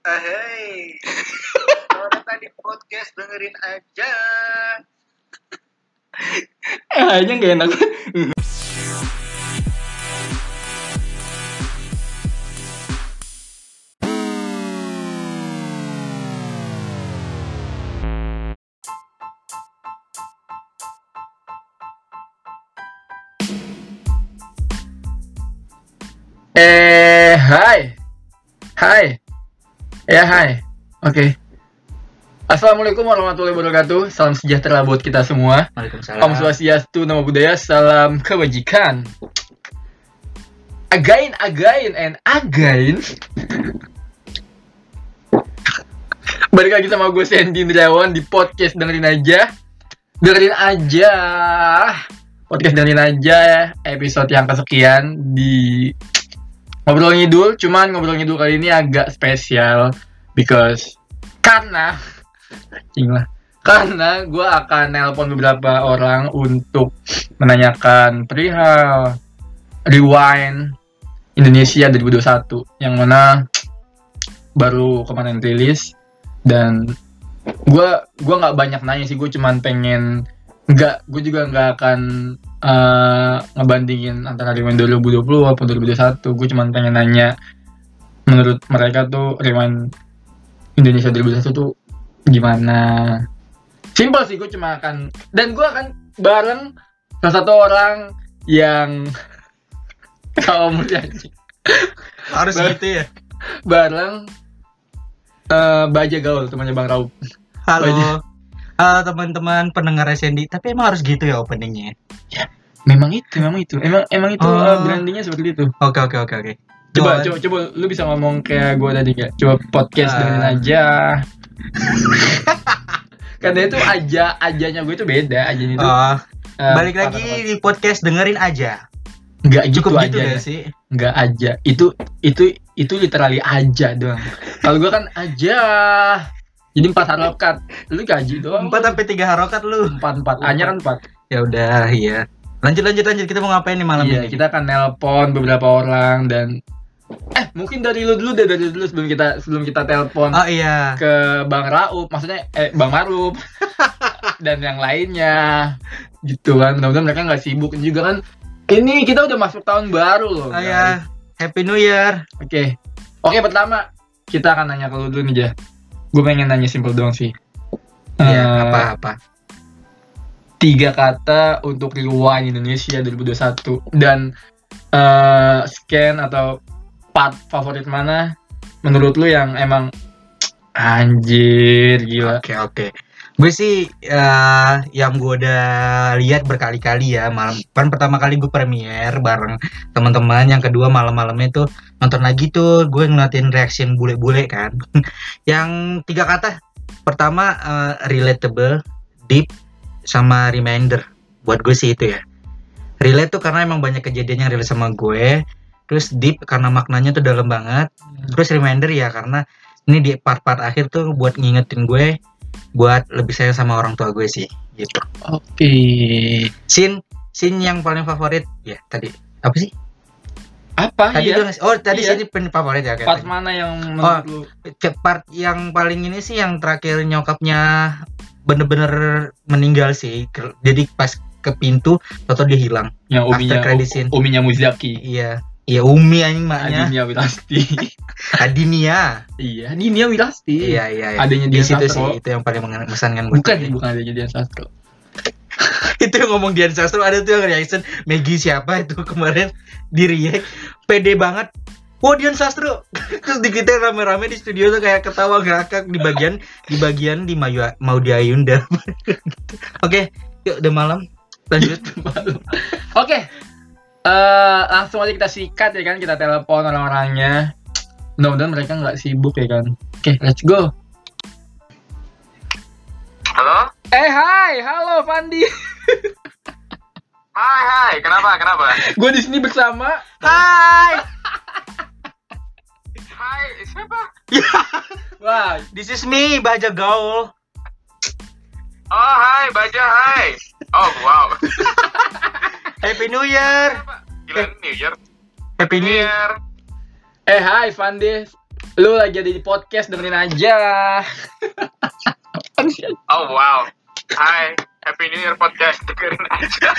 Ah, Hei, kalau datang di podcast dengerin aja. Kayaknya gak enak. Eh, hai. Hai. Ya, hai. Oke. Assalamualaikum warahmatullahi wabarakatuh. Salam sejahtera buat kita semua. Waalaikumsalam. Om Swastiastu, nama budaya, salam kebajikan. Again, again, and again. Balik lagi sama gue Sandy Indrawan di podcast dengerin aja. Dengerin aja. Podcast dengerin aja episode yang kesekian di ngobrol ngidul. Cuman ngobrol ngidul kali ini agak spesial because karena Anjing lah. Karena gue akan nelpon beberapa orang untuk menanyakan perihal Rewind Indonesia 2021 yang mana baru kemarin rilis dan gue gua nggak banyak nanya sih gue cuman pengen nggak gue juga nggak akan eh, ngebandingin antara Rewind 2020 maupun 2021 gue cuman pengen nanya menurut mereka tuh Rewind Indonesia 2021 tuh gimana simpel sih gue cuma akan dan gue akan bareng salah satu orang yang kaum anjing. Harus Ba- gitu ya. bareng eh Baja Gaul temannya Bang Raup Halo. Baja. Halo teman-teman pendengar SND. Tapi emang harus gitu ya openingnya. memang itu memang itu emang emang itu Oh. eh, brandingnya seperti itu Oke oke oke oke. coba Go on. coba coba lu bisa ngomong kayak gue tadi gak coba podcast Ah. dengerin aja karena itu aja ajanya gue itu beda ajanya itu Oh, eh, balik lagi apa-apa. di podcast dengerin aja. nggak gitu Cukup aja gitu deh sih. nggak aja itu itu itu literally aja doang kalau gua kan aja jadi empat harokat lu gaji doang Empat sampai tiga harokat lu. empat empat hanya kan empat Ya udah, iya. Lanjut lanjut lanjut kita mau ngapain nih malam iya ini? kita akan nelpon beberapa orang dan eh mungkin dari lu dulu deh dari lu dulu sebelum kita sebelum kita telepon Oh iya. ke bang Raup maksudnya eh bang Marup dan yang lainnya gitu kan mudah-mudahan mereka nggak sibuk juga kan ini kita udah masuk tahun baru loh Oh iya. Happy New Year. Oke. Oke, pertama kita akan nanya ke lu dulu nih, Ja. Gue pengen nanya simpel doang sih. Iya, Eh, apa apa. Tiga kata untuk rewind Indonesia 2021 dan eh scan atau part favorit mana menurut lu yang emang anjir gila. Oke oke. Gue sih eh, yang gue udah lihat berkali-kali ya malam kan pertama kali gue premiere bareng teman-teman yang kedua malam-malamnya tuh nonton lagi tuh gue ngeliatin reaction bule-bule kan. Yang tiga kata pertama eh, relatable deep sama reminder. Buat gue sih itu ya. Relate tuh karena emang banyak kejadian yang relate sama gue terus deep karena maknanya tuh dalam banget terus reminder ya karena ini di part-part akhir tuh buat ngingetin gue buat lebih sayang sama orang tua gue sih gitu Oke. scene scene yang paling favorit ya tadi apa sih Apa tadi ya? lu ngasih- oh tadi Iya. paling favorit ya Part kayak mana yang menurut lu? Ke part yang paling ini sih yang terakhir nyokapnya bener-bener meninggal sih jadi pas ke pintu atau dia hilang Yang uminya uminya Muzaki. iya iya Umi anjing maknya Adinia Wilasti. Adinia iya, Adinia Wilasti. iya iya, iya. Adanya di situ Sastro. sih itu yang paling mengesankan buat Bukan, gue. bukan adanya Dian Sastro. itu yang ngomong Dian Sastro ada tuh yang reaction Maggie siapa itu kemarin di react pede banget Wah Dian Sastro terus di kita rame-rame di studio tuh kayak ketawa ngakak di bagian di bagian di Mayu mau di Ayunda oke yuk udah malam lanjut. Oke. Eh, langsung aja kita sikat ya kan, kita telepon orang-orangnya. Mudah-mudahan mereka nggak sibuk ya kan. Oke, let's go. Halo? Eh, hai, halo Fandi. Hai, hai. Kenapa? Kenapa? Gue di sini bersama Hai Hai, siapa? Wah, this is me Baja Gaul Oh, hai, Baja, hai. Oh, wow. Happy New Year Gila, New Year. Happy New Year eh hai Fandi. Lu lagi ada di podcast dengerin aja. Oh wow. Hai, Happy New Year podcast dengerin aja.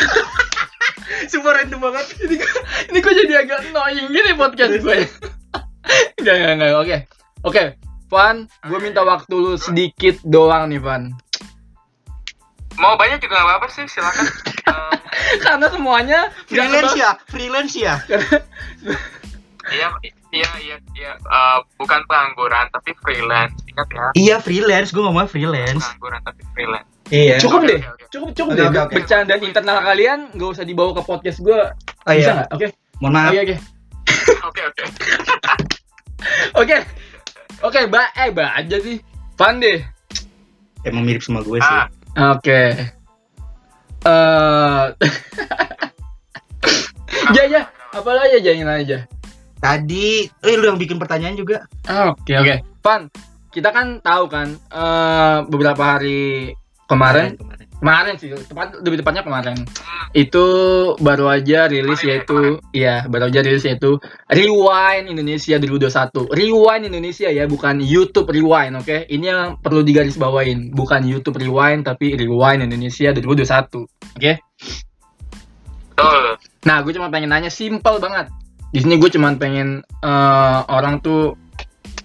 Super random banget. ini ini kok jadi agak annoying gini podcast gue. Enggak, enggak, enggak. Oke. Oke, Van, gue minta waktu lu sedikit doang nih, Van. Mau banyak juga nggak apa-apa sih, silakan. Em, Karena semuanya nggak Freelance ya, freelance ya. Iya, iya, iya, iya. Eh, bukan pengangguran tapi freelance. Ingat ya, Iya freelance, gue ngomong freelance. pengangguran tapi freelance. Iya. Cukup Oke, deh, oke, oke. cukup cukup Oke, deh. oke, oke. Bercandaan internal kalian nggak usah dibawa ke podcast gue. Oh, Bisa iya. nggak? Oke, Mohon maaf. oke, oke, Oke, oke. oke, oke. Ba, eh, ba aja sih. Van deh. Emang mirip sama gue sih. Ah, Oke. Eh, ya ya, apalagi aja jangan aja. Tadi, eh lu yang bikin pertanyaan juga. Oke oke, Van, kita kan tahu kan eh, beberapa hari kemarin, Kemarin. kemarin sih, tepat lebih tepatnya kemarin, itu baru aja rilis Kemarin ya, yaitu, iya baru aja rilis yaitu Rewind Indonesia 2021. Rewind Indonesia ya, bukan YouTube Rewind, oke? Ini yang perlu digarisbawain, bukan YouTube Rewind tapi Rewind Indonesia 2021, oke? betul. Nah, gue cuma pengen nanya simple banget. Di sini gue cuma pengen eh, orang tuh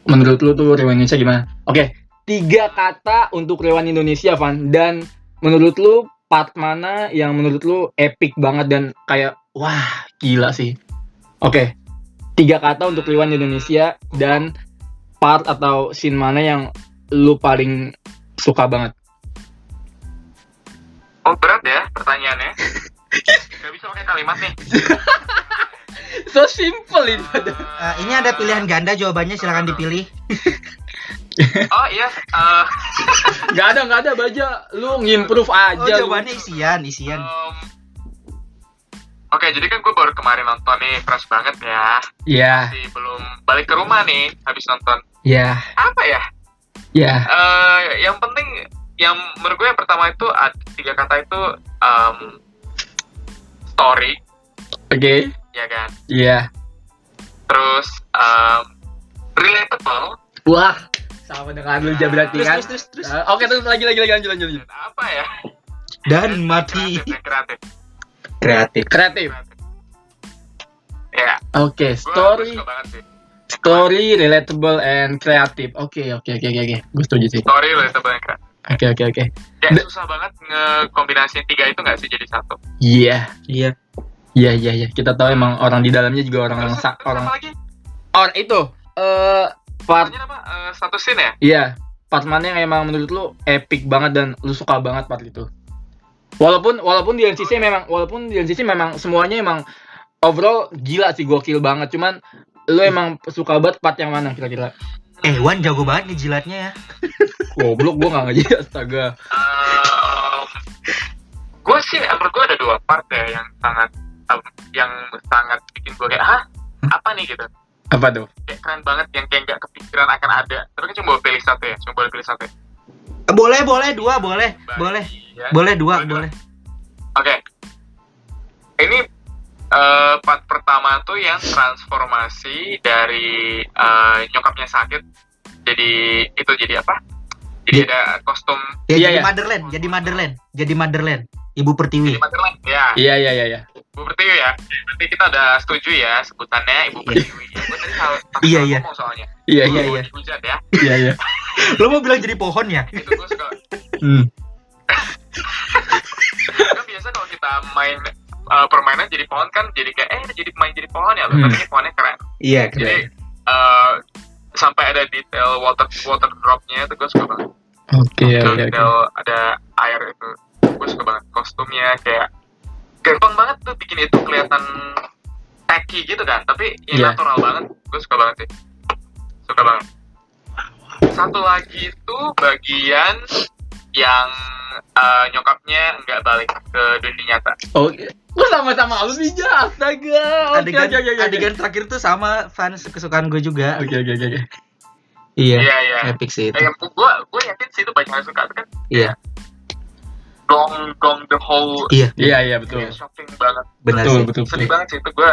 menurut lu tuh Rewan Indonesia gimana? Oke, tiga kata untuk Rewan Indonesia, Van. Dan menurut lu part mana yang menurut lu epic banget dan kayak wah gila sih. Oke, tiga kata untuk Rewan Indonesia dan part atau scene mana yang lu paling suka banget? Oh berat ya pertanyaannya. Gak bisa pakai kalimat nih. So simple. Eh, ini ada pilihan ganda jawabannya silakan dipilih. Oh iya. eh, Gak ada, gak ada baja. Lu ngimprove aja. Oh, lu. jawabannya isian, isian. em, Oke, jadi kan gue baru kemarin nonton nih, fresh banget ya. Ya, Masih belum balik ke rumah nih, habis nonton. ya, Apa ya? ya. Eh, yang penting, yang menurut gue yang pertama itu ada tiga kata itu em, story, Oke. ya kan. Iya. Terus em, relatable. Wah, sama dengan lu aja berarti kan. terus, terus, terus. Eh, Oke, terus lagi lagi lagi lanjut lanjut. lanjut. Apa ya? Dan mati. Kreatif, ya, kreatif. Kreatif. Ya, Oke, story, story, relatable and kreatif. Oke, oke, oke, oke, oke. Gue setuju sih. Story relatable yang kreatif. Oke, oke, oke. Kayak Be- susah banget ngekombinasiin tiga itu nggak sih jadi satu. Iya, Iya. iya, iya, iya. Kita tahu emang orang di dalamnya juga orang orang Terus, sa- terus orang apa lagi? orang itu eh part apa? Eh, satu scene ya? Iya, part mana yang emang menurut lu epic banget dan lu suka banget part itu. Walaupun walaupun di NCC memang walaupun di NCC memang semuanya emang overall gila sih gokil banget. Cuman lu emang suka banget part yang mana kira-kira? Eh, Wan jago banget nih jilatnya ya. Goblok gua gak ngaji astaga. gue sih menurut gue ada dua part ya yang sangat yang sangat bikin gue kayak hah apa nih gitu Apa tuh? kayak keren banget yang kayak nggak kepikiran akan ada tapi kan cuma boleh pilih satu ya cuma boleh pilih satu ya. Eh, Boleh, boleh dua, boleh. Boleh. Iya. Boleh dua, Boleh boleh. oke ini eh, part pertama tuh yang transformasi dari eh, nyokapnya sakit jadi itu jadi apa jadi Iya. ada kostum Ya, Iya, jadi iya. motherland, jadi motherland, jadi motherland. Ibu Pertiwi. ya Iya iya iya iya. Ibu Pertiwi ya. Berarti kita udah setuju ya sebutannya Ibu Iya. Pertiwi. Ya, gue tadi salah takut Iya, salah iya. ngomong soalnya. Iya Iya, iya iya. Ya. iya iya. Lo mau bilang jadi pohon ya? Itu gue suka. Hmm. kan biasa kalau kita main uh, permainan jadi pohon kan jadi kayak eh jadi main jadi pohon ya loh. Hmm. Tapi ini pohonnya keren. Iya, Jadi uh, sampai ada detail water water dropnya itu gue suka banget. Oke Detail, oke oke. detail ada air itu gue suka banget. Kostumnya kayak gampang banget tuh bikin itu kelihatan tacky gitu kan. Tapi ini Iya. natural banget. Gue suka banget sih. Suka banget. Satu lagi itu bagian yang uh, nyokapnya nggak balik ke dunia nyata. Oh, gua sama-sama lu nih. Astaga. Oke adegan, oke. oke. adegan terakhir tuh sama fans kesukaan gue juga. Oke oke oke oke. Iya. Iya iya. Epic sih itu. Eh, gue gue yakin sih itu banyak yang suka kan. Iya. Gong gong the whole Iya, Iya iya betul. kayak shocking banget. benar Betul sih. betul. Sedih betul. banget sih itu gue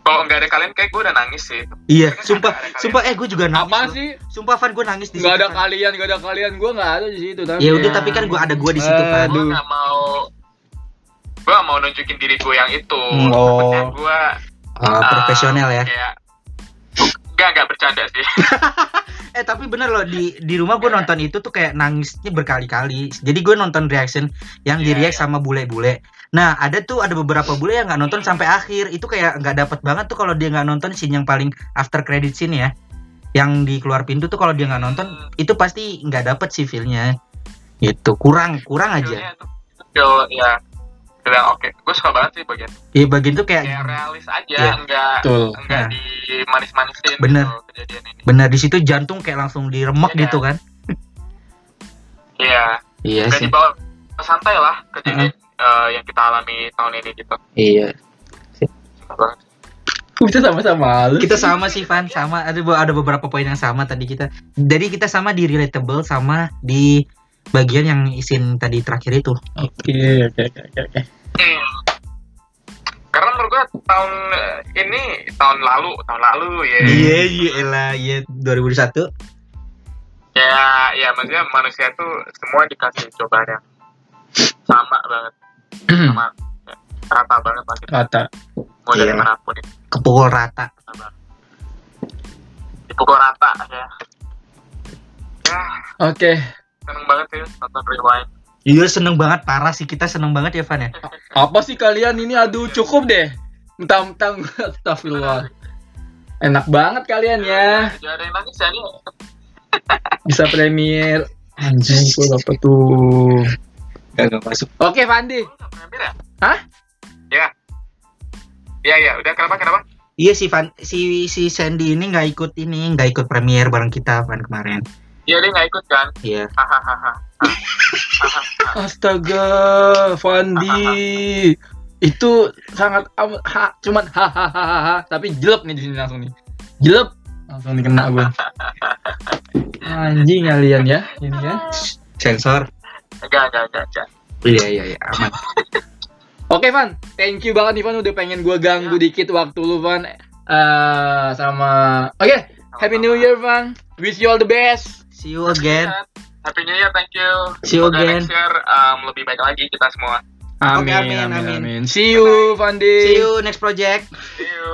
kalau nggak ada kalian kayak gue udah nangis sih Iya, Kan sumpah, sumpah eh gue juga nangis. Apa sih? Sumpah Van gue nangis di Gak ada kalian, gak ada kalian. Gue gak ada di situ. Tapi Ya udah, tapi kan gua ada gua di situ. Aduh. gue nggak mau gue nggak mau nunjukin diri gue yang itu Hmm, oh. Gue Ah, profesional ya. kayak nggak nggak bercanda sih Eh tapi bener loh di di rumah gue nonton itu tuh kayak nangisnya berkali-kali. Jadi gue nonton reaction yang di Iya, react iya. sama bule-bule. Nah ada tuh ada beberapa bule yang nggak nonton sampai akhir. Itu kayak nggak dapat banget tuh kalau dia nggak nonton scene yang paling after credit scene ya. Yang di keluar pintu tuh kalau dia nggak nonton itu pasti nggak dapet sih feelnya. Itu kurang kurang aja. Feel ya feel yang oke gue suka banget sih bagian Iya bagian tuh kayak kayak realis aja Iya. nggak Betul. nggak Nah. di manis-manisin Bener. gitu, kejadian ini bener di situ jantung kayak langsung diremek Iya. gitu kan. iya Iya nggak dibawa santai lah kejadian eh, yang kita alami tahun ini gitu Iya. Banget. kita sama-sama kita sama sih Van sama ada ada beberapa poin yang sama tadi kita jadi kita sama di relatable sama di bagian yang isin tadi terakhir itu Oke, oke, oke, oke, oke. Hmm. karena menurut gue tahun eh, ini tahun lalu tahun lalu ya iya iya elah iya 2021 ya ya maksudnya manusia tuh semua dikasih cobaan yang sama banget sama ya, rata banget lah gitu. Kata. mau dari Iya. mana pun itu kepukul rata dipukul rata ya ya Oke. Seneng banget sih nonton rewind iya seneng banget parah sih kita seneng banget ya Van ya Apa sih kalian ini? Aduh, cukup deh. Mentang-mentang astagfirullah. Enak banget kalian ya. Jangan ada yang nangis ya nih Bisa premier. Anjing, gue dapet tuh. gak masuk Oke, Fandi. Premier ya Hah? ya ya ya udah kenapa kenapa iya si Van si si Sandy ini nggak ikut ini nggak ikut premier bareng kita Van kemarin Iya dia nggak ikut kan iya hahaha Astaga, Fandi. Itu sangat ha, cuman hahaha tapi jelek nih di sini langsung nih. Jelek langsung dikena gue. Anjing kalian ya, ini ya. sensor enggak enggak enggak enggak iya iya iya aman Oke Van, thank you banget nih Van udah pengen gue ganggu dikit waktu lu Van. Eh sama Oke, Happy New Year Van. Wish you all the best. See you again Happy New Year, thank you. See you Semoga again. next year um, lebih baik lagi kita semua. Amin, Oke, amin, amin, amin, amin. See you, Fandi. see you next project See you.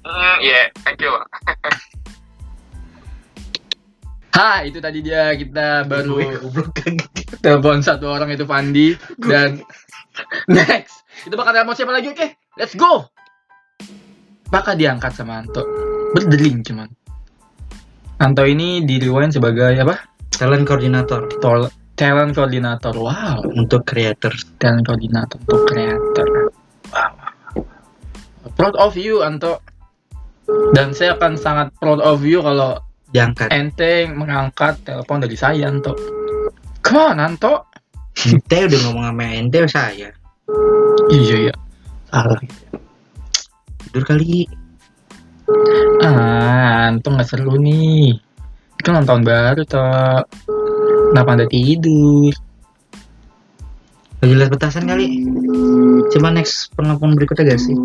Mm, yeah, thank you. Ha, itu tadi dia kita baru telepon satu orang itu Fandi dan next kita bakal telepon siapa lagi oke let's go bakal diangkat sama Anto berdeling cuman Anto ini di rewind sebagai apa? Talent koordinator Tol talent koordinator wow. Untuk creators. Talent koordinator untuk kreator wow proud of you Anto. Dan saya akan sangat proud of you kalau diangkat. Ente mengangkat telepon dari saya Anto. Come on Anto. Ente udah ngomong sama ente saya. Iya iya. Salah. Tidur kali Ah, Anto nggak seru nih. Itu ulang tahun baru toh. Kenapa anda tidur? lagi lihat petasan kali coba next penelpon berikutnya gak sih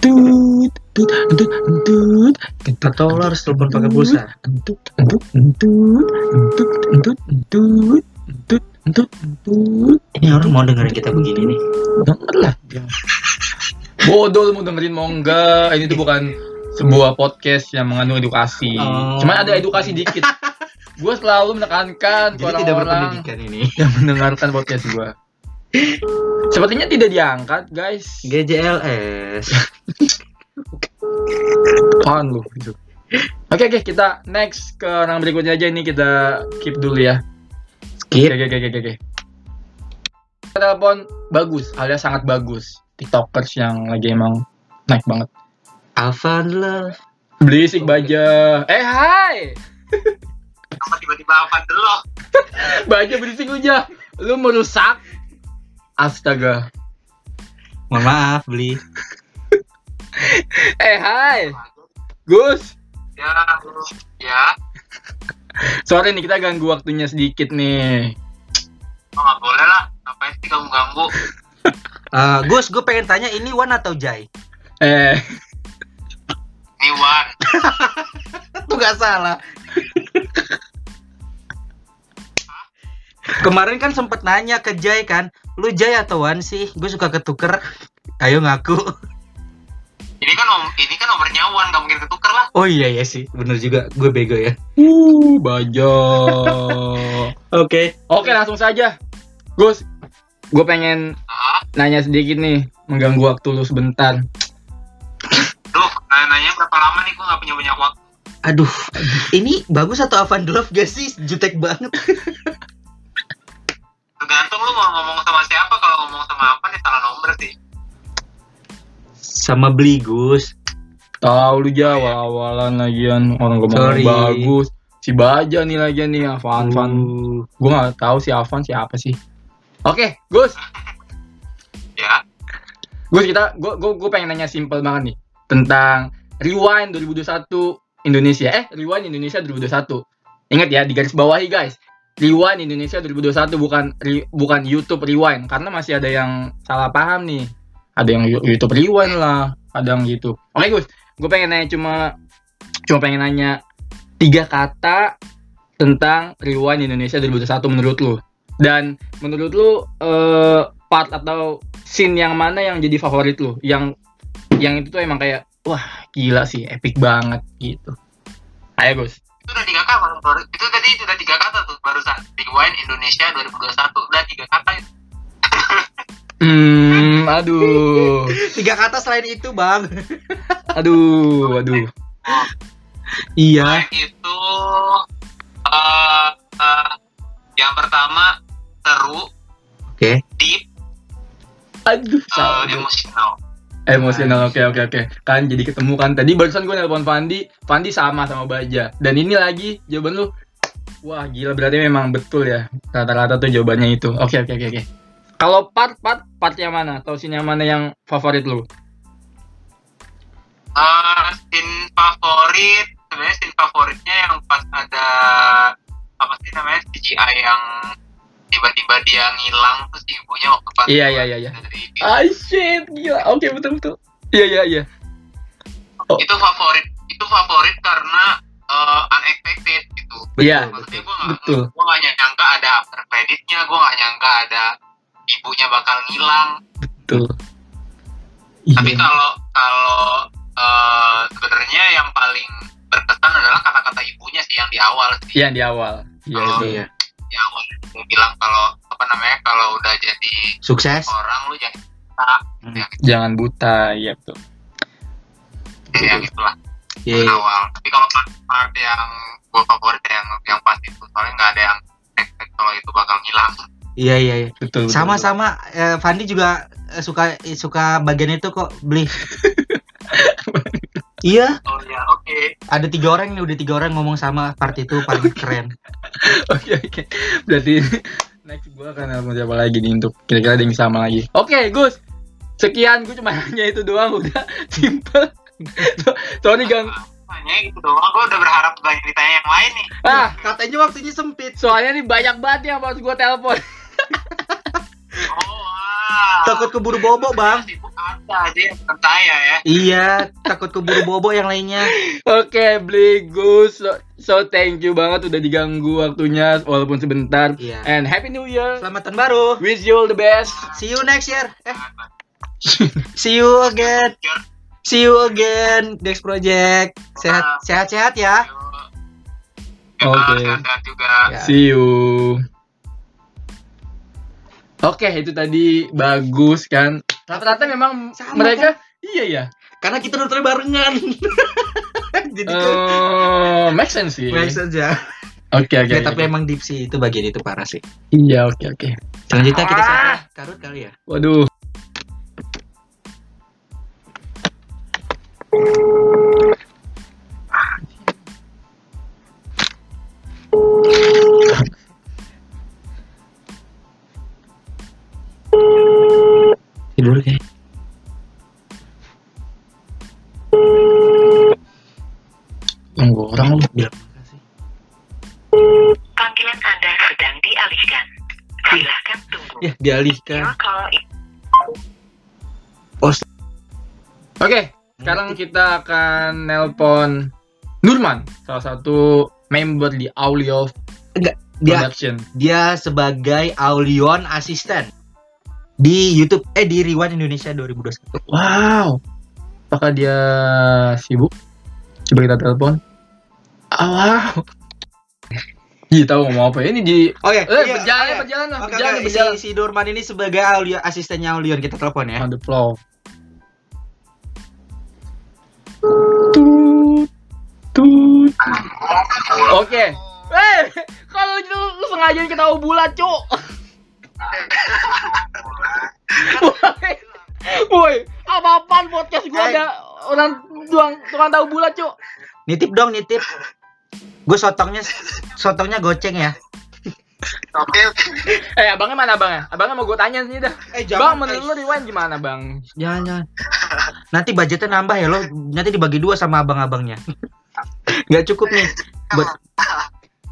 Tut, tut, tut, tut, atau lo harus telepon pakai pulsa Entut, entut, entut, entut, entut, entut, entut, entut, entut. ini orang mau dengerin kita begini nih Denger lah. Bodoh lu mau dengerin mau enggak. Ini tuh bukan sebuah podcast yang mengandung edukasi. Oh. Cuman ada edukasi dikit. gue selalu menekankan jadi tidak orang-orang berpendidikan ini yang mendengarkan podcast gua. Sepertinya tidak diangkat, guys. GJLS Apaan lu? Oke, oke, kita next ke orang berikutnya aja ini kita keep dulu ya. Oke, skip oke, oke, oke, oke. Telepon bagus, alias sangat bagus. TikTokers yang lagi emang naik banget. Alpha Love Berisik baja. Eh, hai. Kenapa tiba-tiba apa dulu? Baja berisik aja. Lu merusak. Astaga. mohon maaf beli Eh, hai. Gus. Ya, ya. Sorry nih, kita ganggu waktunya sedikit nih. Oh, nggak boleh lah. Ngapain sih kamu ganggu? Eh, Gus gue pengen tanya ini Wan atau Jai Eh, Ini Wan. Itu gak salah. Kemarin kan sempet nanya ke Jay kan, lu Jay atau Wan sih? Gue suka ketuker. Ayo ngaku. Ini kan om, ini kan nomornya Wan, gak mungkin ketuker lah. Oh iya ya sih, bener juga. Gue bego ya. uh, bajo. Oke. Oke, langsung saja. Gus, gue pengen nanya sedikit nih, mengganggu waktu lu sebentar. duh, nanya berapa lama nih? Gue gak punya banyak waktu. Aduh, ini bagus atau Avan Love gak sih? Jutek banget. Tergantung lu mau ngomong sama siapa. Kalau ngomong sama apa nih salah nomor sih. Sama beli Gus. Tahu lu Jawa awalan lagian orang ngomong Sorry. bagus. Si Baja nih lagian nih, Avan, Avan. Uh, Gue gak tahu si Avan siapa sih. Oke, Gus. Ya. Gus kita, gue gue gue pengen nanya simple banget nih tentang Rewind 2021 Indonesia. Eh, Rewind Indonesia 2021. Ingat ya, di garis bawahi guys. Rewind Indonesia 2021 bukan re- bukan YouTube Rewind karena masih ada yang salah paham nih. Ada yang YouTube Rewind lah, ada yang gitu. Oke Gus, gue pengen nanya cuma cuma pengen nanya tiga kata tentang Rewind Indonesia 2021 menurut lu. Dan menurut lu eh, part atau scene yang mana yang jadi favorit lu? Yang yang itu tuh emang kayak wah gila sih, epic banget gitu. Ayo Gus. Itu udah tiga kata. Baru, itu tadi udah tiga kata tuh. Barusan. Rewind Indonesia 2021. Udah tiga kata itu. Hmm, aduh, tiga kata selain itu, Bang. aduh, aduh. Iya. itu eh eh, yang pertama seru, Oke. deep, Aduh, salah. emosional. Emosional, oke oke oke. Kan jadi ketemu kan. Tadi barusan gue nelpon Fandi, Fandi sama sama Baja. Dan ini lagi jawaban lu. Wah gila berarti memang betul ya. Rata-rata tuh jawabannya itu. Oke oke oke oke. Kalau part part part yang mana? Atau scene yang mana yang favorit lu? Eh, scene favorit, sebenarnya scene favoritnya yang pas ada apa sih namanya CGI yang tiba-tiba dia ngilang terus ibunya waktu pas Iya, iya, iya, iya. dari Ah shit, gila. Oke betul betul. Iya iya iya. Oh. itu favorit itu favorit karena eh, unexpected gitu Iya. maksudnya gue nggak betul. gue nggak nyangka ada after creditnya gue nggak nyangka ada ibunya bakal ngilang Betul. tapi Iya. kalau kalau eh, sebenarnya yang paling berkesan adalah kata-kata ibunya sih yang di awal sih Iya di awal. Iya itu. Iya. Di awal dia bilang kalau apa namanya kalau udah jadi Sukses. orang lu jangan tak Hmm. ya, Jangan buta, iya betul. ya itulah Iya. awal tapi kalau part, part yang gue favorit yang yang pas itu soalnya nggak ada yang expect kalau itu bakal ngilang Iya, iya, iya. Betul. betul, Sama-sama eh, Fandi juga eh, suka eh, suka bagian itu kok beli. iya, oh ya oke ada tiga orang nih udah tiga orang ngomong sama part itu paling keren. Oke oke. Berarti next gue akan nelfon siapa lagi nih untuk kira-kira ada yang sama lagi. Oke Gus. Sekian gue cuma nanya itu doang udah simple. So- Sorry gang. hanya gitu doang gue udah berharap banyak ditanya yang lain nih Ah, Katanya waktunya sempit. soalnya nih banyak banget yang harus gue telepon. Oh wow Takut keburu bobo, Bang. ada bukan saya ya Iya, takut keburu bobo yang lainnya. Oke, beli Gus. So, so thank you banget udah diganggu waktunya walaupun sebentar. Iya. And happy new year. Selamatan baru. Wish you all the best. See you next year. Eh, see you again. See you again next project. Sehat sehat sehat ya. Oke. Ya. See you. Oke, itu tadi bagus kan. Rata-rata memang Sama, mereka iya ya. Karena kita nontonnya barengan. Jadi Eh, make sense sih. make sense ya. Oke, oke. Ya, oke. tapi emang deep sih itu bagian itu parah sih. Iya, oke, oke. Selanjutnya kita Ah. Karut kali ya. Waduh. Dialihkan. Your call is Oh, Oke, sekarang kita akan nelpon Nurman, salah satu member di Aulio dia Production. dia sebagai Aulion asisten di YouTube eh di Rewind Indonesia 2021. Wow. Apakah dia sibuk? Coba kita telepon. Ah, wow. Ih, tahu ngomong apa ini di Oke, eh, berjalan, oke. berjalan, Oke, berjalan, oke. berjalan. Si, si Nurman ini sebagai Aulion asistennya Aulion kita telepon ya. on the floor. Tut, tut. Oke. Eh, kalau itu lu sengaja kita tahu bulat, Cuk. Woi, apa-apaan podcast gua ada orang doang tukang tahu bulat, Cuk. Nitip dong, nitip. Gue sotongnya sotongnya goceng ya. Oke, oke. Eh, abangnya mana abangnya? Abangnya mau gue tanya sini dah. Eh Bang, menurut lu rewind gimana, Bang? Jangan, jangan. Nanti budgetnya nambah ya lo. Nanti dibagi dua sama abang-abangnya. Gak cukup nih. Buat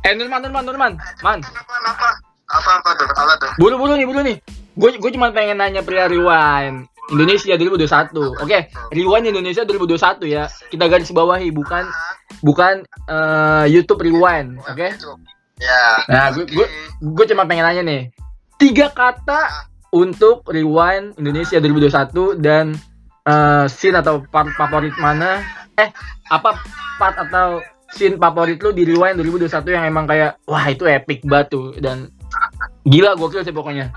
Eh, Nurman, Nurman, Nurman. Man, Apa, apa? Apa, apa tuh? Apa tuh? buru-buru nih, buru nih. Gue gue cuma pengen nanya pria rewind Indonesia 2021. Oke, rewind Indonesia 2021 ya. Kita garis bawahi bukan bukan eh, YouTube rewind, oke? Ya. Nah, gue gue gue cuma pengen nanya nih. Tiga kata untuk rewind Indonesia 2021 dan eh, scene atau part favorit mana? Eh, apa part atau scene favorit lu di rewind 2021 yang emang kayak wah itu epic banget tuh dan gila gokil sih pokoknya.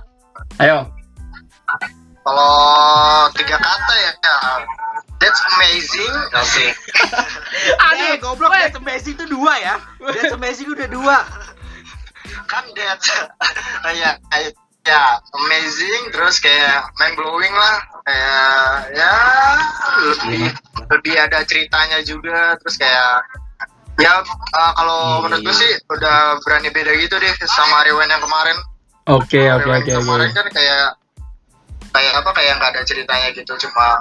Ayo. Kalau tiga kata ya, ya. That's amazing. Asik. Eh, goblok That's Amazing itu dua ya. That's Amazing udah dua. kan that's kayak kayak ya amazing terus kayak mind blowing lah kayak ya lebih lebih ada ceritanya juga terus kayak ya uh, kalau menurut gue sih udah berani beda gitu deh sama rewind yang kemarin Oke, oke, oke, kemarin kan kayak kayak apa kayak nggak ada ceritanya gitu cuma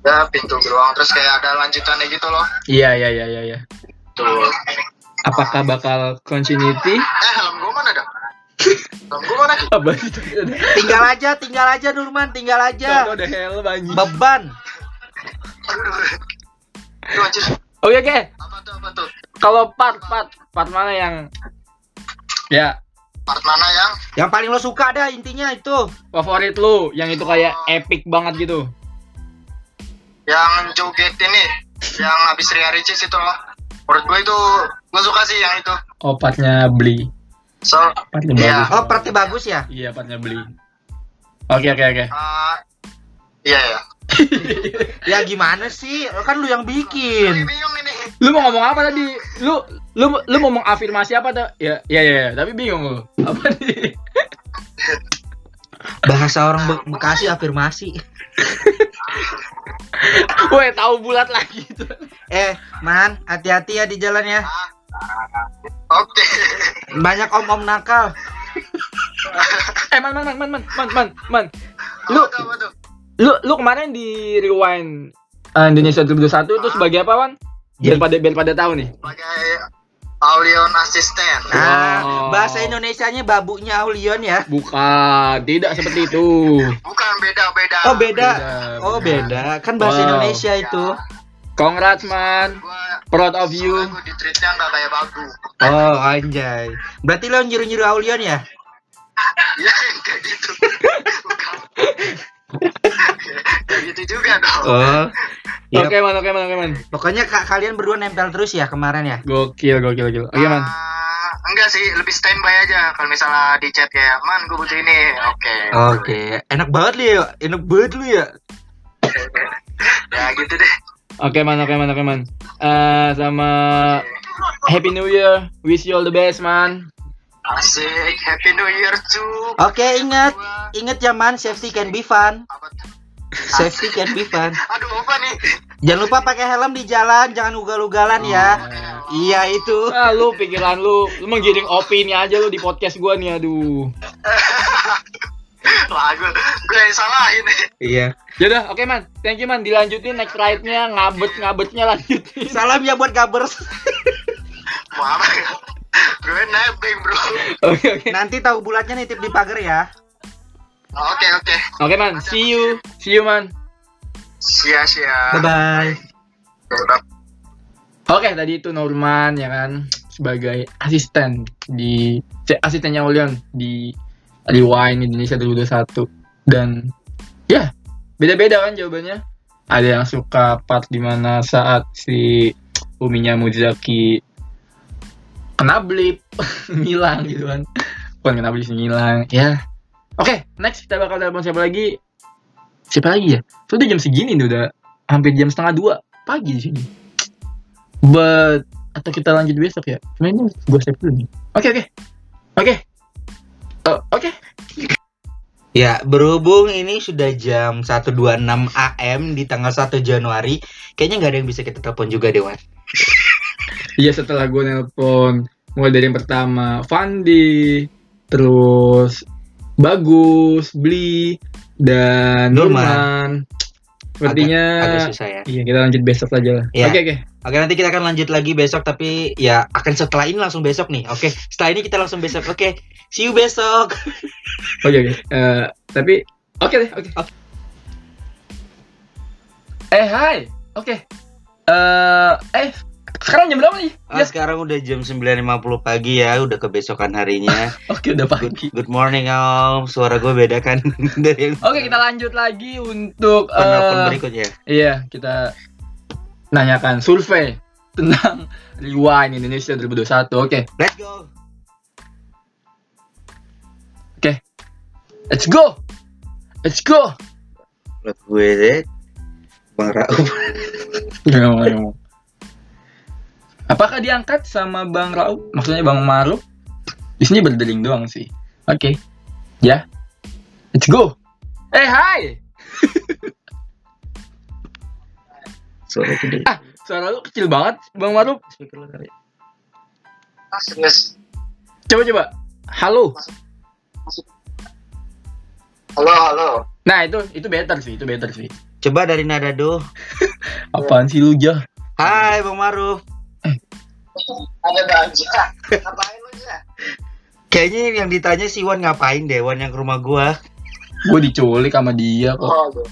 ya pintu geruang terus kayak ada lanjutannya gitu loh Iya, iya, iya, iya, iya. tuh Apakah bakal continuity? eh helm gue mana dah helm gue mana Apa itu? Tinggal aja, tinggal aja Nurman, tinggal aja. Contoh the hell anjing. Beban. aduh Aduh, anjir. Oke, oke. apa tuh apa tuh Kalau part part part mana yang ya part mana yang Yang paling lo suka ada intinya itu. favorit lu yang itu kayak epic banget gitu? yang joget ini yang habis Ria Ricis itu loh menurut gue itu gue suka sih yang itu Oh, partnya beli. so Partnya Iya. bagus. Oh, berarti bagus ya? Iya, partnya beli. Oke, oke, oke. uh, iya ya Ya gimana sih? Kan lu yang bikin. Lu mau ngomong apa tadi? Lu lu lu mau mengafirmasi apa tuh? Ya, ya, ya, ya. tapi bingung lu. Apa nih? Bahasa orang Be- Bekasi afirmasi. Woi, tahu bulat lagi tuh. Eh, Man, hati-hati ya di jalan ya. oke Banyak om-om nakal. Eh, man, man, man, man, man, man, man, man. Lu lu lu kemarin di rewind uh, Indonesia 2021 itu sebagai apa, Wan? Biar pada biar pada tahu nih. sebagai Aulion asisten Nah, Oh. bahasa Indonesianya babunya Aulion ya. Bukan, tidak seperti itu. bukan beda beda Oh, beda. Beda, Oh, beda. Kan bahasa Wow. Indonesia itu. Congrats, man. gua Proud of you. soalnya gua di treatnya nggak kayak bagu Oh, anjay. Berarti lo nyuruh-nyuruh Aulion ya? ya kayak gitu kayak gitu juga dong Oh. Ya, Oke, man, oke, man, oke, man. Pokoknya ka- kalian berdua nempel terus ya kemarin ya? Gokil, gokil, gokil. Oke, man. Ah, enggak sih lebih standby aja kalau misalnya di chat kayak man gue butuh ini oke Oke, enak banget lu ya, enak banget lu ya. ya gitu deh Oke, man, oke, man, oke, man. Eh, sama Happy New Year. Wish you all the best, man. Asik happy new year too Oke, ingat, ingat ya man, safety can be fun. Safety can be fun. aduh apa nih Jangan lupa pakai helm di jalan, jangan ugal-ugalan ya. Iya itu. Ah, lu pikiran lu, lu menggiring opini aja lu di podcast gua nih, aduh. lah gue gue yang salahin Iya. Yaudah, oke, man. Thank you, man. Dilanjutin next ride-nya, ngabet-ngabetnya lanjutin. Salam ya buat gabers. ya gue nebeng bro Oke, oke. Nanti tahu bulatnya nitip di pagar ya. oke oke Oke, man. See you. See you, man. sia-sia Bye bye. Oke, tadi itu Norman ya kan sebagai asisten di asistennya Ulian di Rewind Indonesia 2021 dan ya beda-beda kan jawabannya. Ada yang suka part di mana saat si Uminya Muzaki kena blip ngilang gitu kan. Bukan kena blip ngilang ya. Oke, next kita bakal telepon siapa lagi? Siapa lagi ya? Sudah jam segini nih udah hampir jam setengah dua pagi di sini. But atau kita lanjut besok ya? Cuma ini gue save dulu nih. Oke oke oke Eh, oke. Ya, berhubung ini sudah jam 1.26 AM di tanggal 1 Januari, kayaknya nggak ada yang bisa kita telepon juga, Dewan. Iya setelah gue nelpon mulai dari yang pertama Fandi, terus Bagus, Bli, dan Nurman. Sepertinya Agak susah ya. iya kita lanjut besok aja lah. Iya. Oke oke. Oke, nanti kita akan lanjut lagi besok, tapi ya akan setelah ini langsung besok nih. Oke, setelah ini kita langsung besok. Oke, see you besok. Oke oke. Eh, tapi oke deh oke. Oke. Eh hai. Oke. Eh eh sekarang jam berapa nih? Ah, sekarang udah jam 9.50 pagi ya, udah kebesokan harinya. Oke udah Good, pagi. good morning, Om. Suara gue beda kan dari yang Oke kita lanjut lagi untuk penelpon eh, berikutnya. Iya, kita nanyakan survei tentang Rewind Indonesia 2021. Oke, Let's go. let's go. Let's go. Menurut gue deh, Bang Rauf. Apakah diangkat sama Bang Rauf? Maksudnya Bang Maruf? Di sini berdeling doang sih. Oke. Ya. Let's go. Eh, hai. Suara gede. Ah, suara lu kecil banget, Bang Maruf. Speaker lu kali. Ah, serius Coba coba. Halo. halo halo Nah, itu itu better sih, itu better sih. Coba dari nada do. Apaan sih lu, Jah? Hai Bang Maruf. Ada aja ngapain lu ya Kayaknya yang ditanya si Wan ngapain deh, Wan yang ke rumah gua. Gue diculik sama dia kok. oh.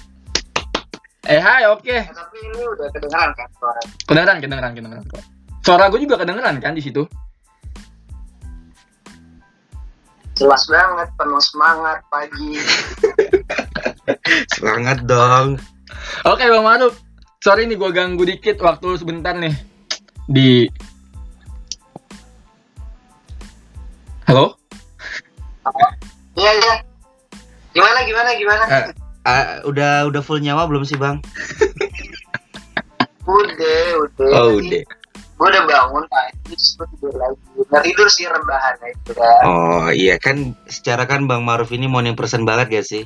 Eh, hai, oke. Eh, tapi ini udah kedengeran kan suara Kedengeran, kedengeran, kedengeran kok. Suara gue juga kedengeran kan di situ. jelas banget penuh semangat pagi Semangat dong. Oke Bang Maruf, sorry nih gue ganggu dikit waktu sebentar nih di. Halo? iya iya gimana gimana gimana Eh, ah, udah udah full nyawa belum sih Bang? udah udah Oh udah. gue udah bangun tadi terus tidur lagi nggak tidur sih rebahan itu kan Oh iya kan secara kan Bang Maruf ini morning person banget gak sih?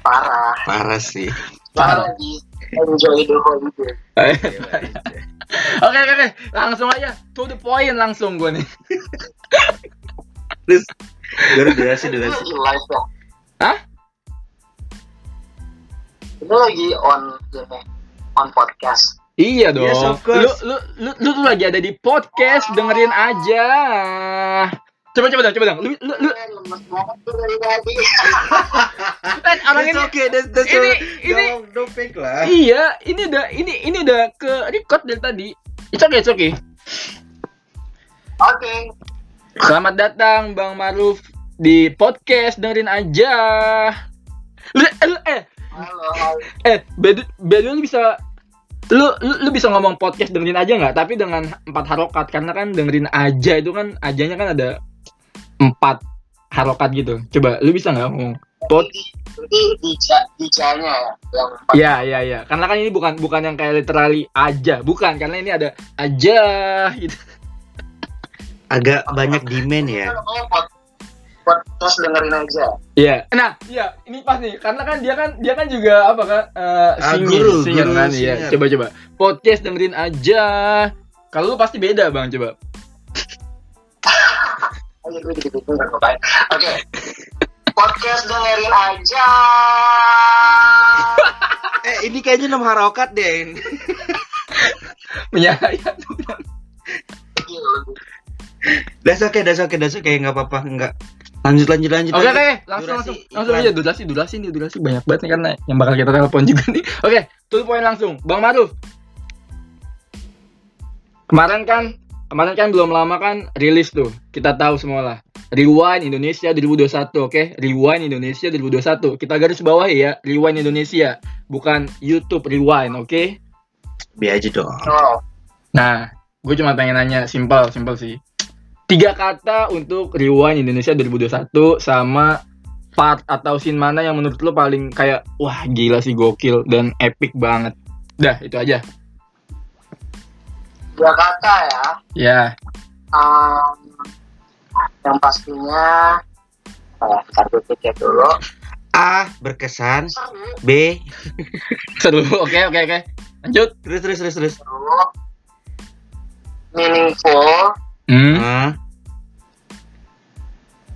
parah Parah sih. parah lagi enjoy the holiday Oke oke oke, langsung aja to the point langsung gue nih. Terus durasi ini durasi. lagi live ya Hah? ini lagi on ini on podcast Iya dong. Yes, of lu, course. lu, lu, lu tuh lagi ada di podcast, dengerin aja. Coba coba dong, coba dong. Lu, lu, lu, kan orang ini okay, that's, that's ini- ini- Don't- don't fake lah. Iya, ini udah ini ini udah ke record dari tadi. It's okay, it's okay. oke Selamat datang Bang Maruf di podcast dengerin aja. Lu, eh, lu eh halo eh bedu bedu lu bisa lu, lu lu bisa ngomong podcast dengerin aja nggak? Tapi dengan empat harokat karena kan dengerin aja itu kan ajanya kan ada empat harokat gitu. Coba lu bisa nggak ngomong? Pod Jadi di di nya ya yang empat Ya ya ya. Karena kan ini bukan bukan yang kayak literally aja, bukan karena ini ada aja gitu. Agak banyak demand ya. Podcast dengerin aja Iya. Nah, iya, ini pas nih. Karena kan dia kan dia kan juga apa kan eh Ah, singer, guru, singer kan iya. singer. Coba coba. Podcast dengerin aja. Kalau lu pasti beda, Bang, coba. Iya, kan ngapain. Oke. Podcast dengerin aja. Eh ini kayaknya enam harokat deh. Lu. Das oke, das oke, das oke, nggak apa-apa, nggak. Lanjut lanjut lanjut. Oke oke, langsung Durasi langsung langsung aja durasi durasi nih durasi banyak banget nih karena yang bakal kita telepon juga nih. Oke, tuh poin langsung. Bang Maruf. Kemarin kan kemarin kan belum lama kan rilis tuh. Kita tahu semua lah. Rewind Indonesia 2021, oke? Rewind Indonesia 2021. Kita garis bawah ya, Rewind Indonesia, bukan YouTube Rewind, oke? Biar aja dong. Oh, Nah, gue cuma pengen nanya, simpel, simpel sih. Tiga kata untuk Rewind Indonesia 2021 sama part atau scene mana yang menurut lo paling kayak, wah gila sih gokil dan epic banget. Dah, itu aja. Dua kata ya. Ya, Um, yang pastinya bentar gue pikir dulu. A berkesan, Seru, B seru. Oke, oke, oke. Lanjut. terus terus terus terus. seru, meaningful, Hmm. Ah,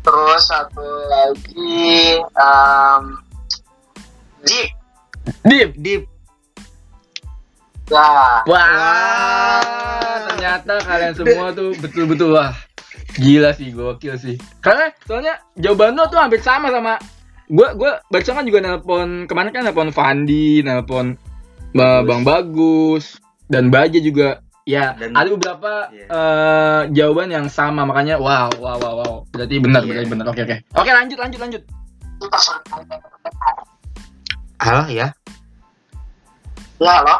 terus satu lagi um, deep. Deep. deep. Ya, Wah, ternyata kalian semua tuh betul-betul wah gila sih, gokil sih. Karena soalnya jawaban lo tuh hampir sama sama gua gua barusan kan juga nelpon kemarin kan nelpon Fandi, nelpon Ba- Bagus. Bang Bagus dan Baja juga. Ya, Dan- ada beberapa Iya. eh, jawaban yang sama makanya wow, wow, wow, wow. Berarti benar, Iya. berarti benar. Oke, oke. Oke, lanjut, lanjut, lanjut. Halo ya. Ya, lo.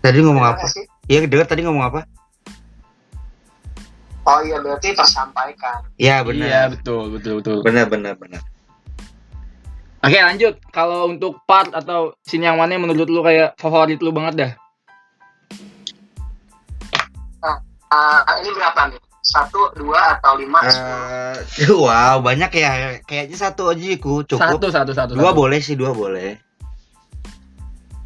Tadi ngomong Gimana apa? sih? Iya dengar tadi ngomong apa? Oh iya, berarti tersampaikan. Ya Iya, benar. betul, betul, betul. Benar benar benar. Oke lanjut Kalau untuk part atau scene yang mana yang menurut lu kayak favorit lu banget dah Ah, ini berapa nih? Satu, dua, atau lima? Eh, wow banyak ya. Kayaknya satu aja ku cukup. Satu satu satu Dua satu. boleh sih dua boleh.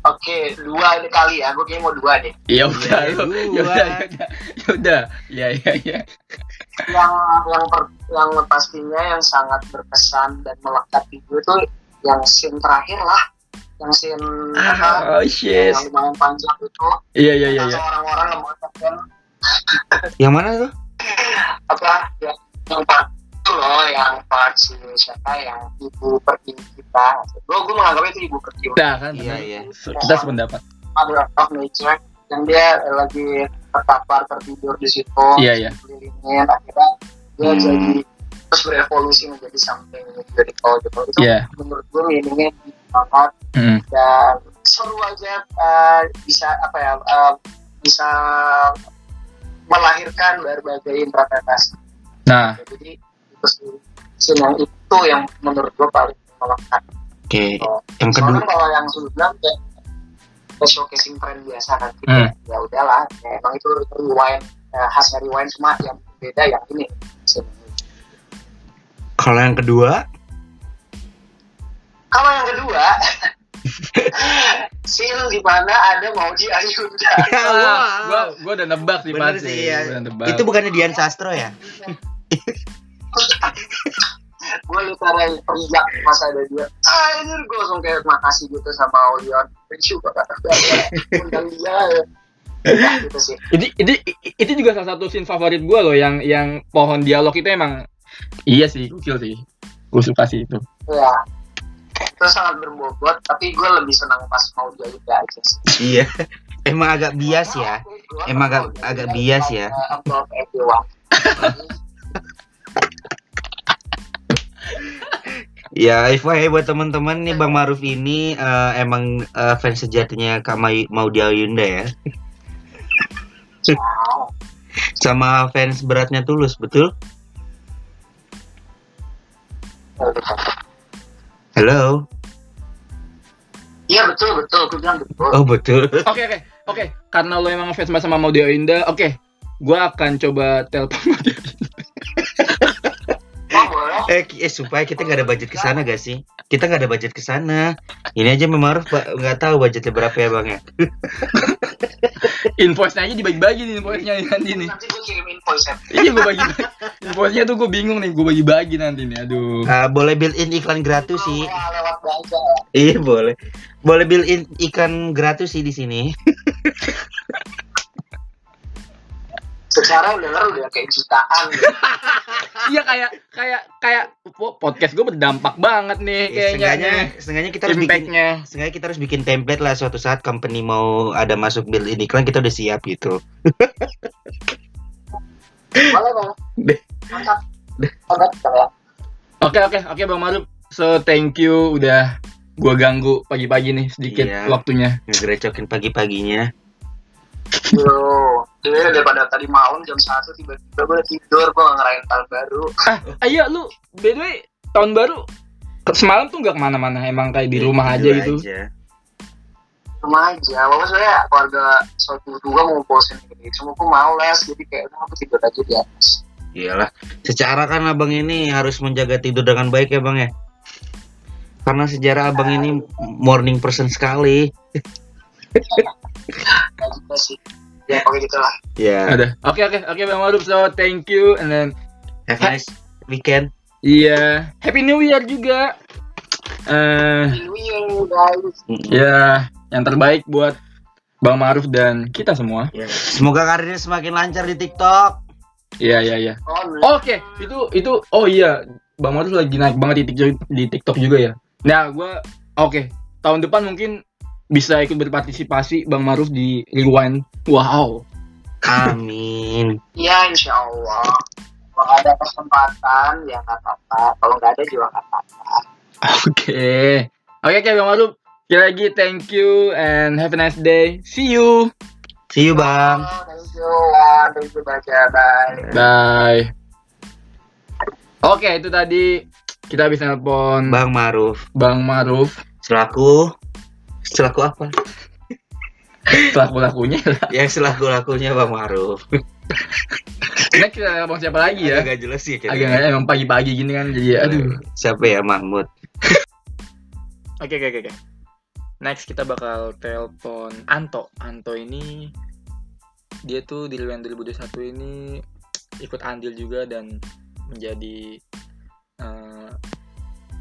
Oke, dua ini kali ya. Gue kayaknya mau dua deh. Ya udah Iya. Ya udah ya udah Ya udah Ya ya ya Yang yang per- yang pastinya yang sangat berkesan dan melekat di gue tuh yang scene terakhir lah. Yang scene apa? Oh shit Yang lumayan panjang itu. Iya iya iya Yang iya orang-orang mengatakan Yang mana tuh? apa ya yang part itu loh yang part si siapa yang ibu pergi kita. Gue gue menganggapnya itu ibu pergi. Nah kan? Iya, iya. Kita sependapat. Mother of Nature yang dia lagi terkapar tertidur di situ Iya iya. kelilingin akhirnya dia Hmm. jadi terus berevolusi menjadi something beautiful gitu. Itu Iya. menurut gue meaningnya banget Mm. dan seru aja eh, bisa apa ya eh, bisa melahirkan berbagai interpretasi. Nah. Jadi scene yang itu yang menurut gue paling melekat Oke. Oh. Yang soalnya kedua. kalau yang sebelumnya kayak kayak showcasing tren biasa nanti Hmm. ya udahlah ya, emang itu rewind eh, khasnya rewind cuma yang beda yang ini. Kalau yang kedua. kalau yang kedua scene di mana ada Maudy Ayunda ah, gua gua udah nebak sih pasti sih ya. Gua udah nebak. Itu bukannya Dian Sastro ya? gue literal teriak pas ada dia. Ah ini gue langsung kayak makasih gitu sama Olion. Banget undang dia. Ya Ya, gitu sih. Itu, itu itu juga salah satu scene favorit gue loh yang yang pohon dialog itu emang iya sih gokil sih. Gue suka sih itu. Ya itu sangat berbobot tapi gue lebih senang pas mau dia udah aja sih. Iya. Emang agak bias ya. Emang agak- agak bias ya. Ya, FYI buat teman-teman nih Bang Maruf ini eh, emang eh, fans sejatinya Kak Mai- Maudy Ayunda ya. Sama fans beratnya Tulus, betul? Halo. iya betul betul gue bilang betul Oh, betul. Oke oke oke karena lo emang fans banget sama Maudy Ayunda, oke gue akan coba telepon Ayunda. Oh Eh, eh supaya kita nggak ada budget ke sana gak sih? Kita nggak ada budget ke sana. Ini aja Pak, nggak tahu budgetnya berapa ya Bang ya. Invoice-nya aja dibagi-bagi nih invoice-nya nanti nih. nanti gue kirim invoice ya Iya gue bagi invoice-nya tuh gue bingung nih, gue bagi-bagi nanti nih. Aduh. Eh, boleh build in iklan gratis sih. Wah, lewat baja Iya boleh. Boleh build in ikan gratis sih di sini. secara yang denger udah kayak jutaan Iya kayak kayak kayak po- podcast gue berdampak banget nih Ya, kayaknya. setengahnya setengahnya kita harus bikin setengahnya kita harus bikin template lah suatu saat company mau ada masuk build in iklan kita udah siap gitu boleh bang Deh. mantap mantap Oke oke oke Bang Maruf. So thank you udah gua ganggu pagi-pagi nih sedikit Iya. waktunya. ngegerecokin pagi-paginya Yo, jadi daripada tadi malam jam satu tiba-tiba gue tidur gue ngerayain tahun baru. Ah, ayo lu by the way tahun baru semalam tuh nggak ke mana-mana emang kayak di rumah aja gitu. aja. Rumah aja, walaupun sebenarnya keluarga suatu dua mau ngumpulin gitu. Cuma gue males, jadi kayak udah aku tidur aja di atas. Iyalah, secara kan abang ini harus menjaga tidur dengan baik ya bang ya. Karena sejarah abang ini morning person sekali. Gitu sih. Ya pokoknya gitu lah. Ya. Ada. Oke oke oke Bang Maruf. So thank you and then Have a nice weekend. iya Happy New Year juga. Eh New Year guys. ya yang terbaik buat Bang Maruf dan kita semua. Ya. Semoga karirnya semakin lancar di TikTok. Iya iya iya. Oh, Oke, itu itu oh iya, Bang Maruf lagi naik banget di TikTok, di TikTok juga ya. Nah, gua oke, tahun depan mungkin bisa ikut berpartisipasi Bang Maruf di Rewind. Wow. Amin. Ya insya Allah. Kalau ada kesempatan ya nggak apa-apa. Kalau nggak ada juga nggak apa-apa. Oke. Oke, oke Bang Maruf. Sekali lagi thank you and have a nice day. See you. See you bang. Oh, thank you. Thank you baca. Bye. Bye. Oke, itu tadi kita bisa nelpon Bang Maruf. Bang Maruf Selaku selaku apa? pelaku-lakunya. Ya selaku lakunya Bang Maruf. Next kita nelpon siapa lagi ya? Agak jelas sih. agak nggak emang pagi-pagi gini kan jadi aduh Siapa ya Mahmud? oke oke oke next kita bakal telepon Anto Anto ini dia tuh di Rewind 2021 ini ikut andil juga dan menjadi eh,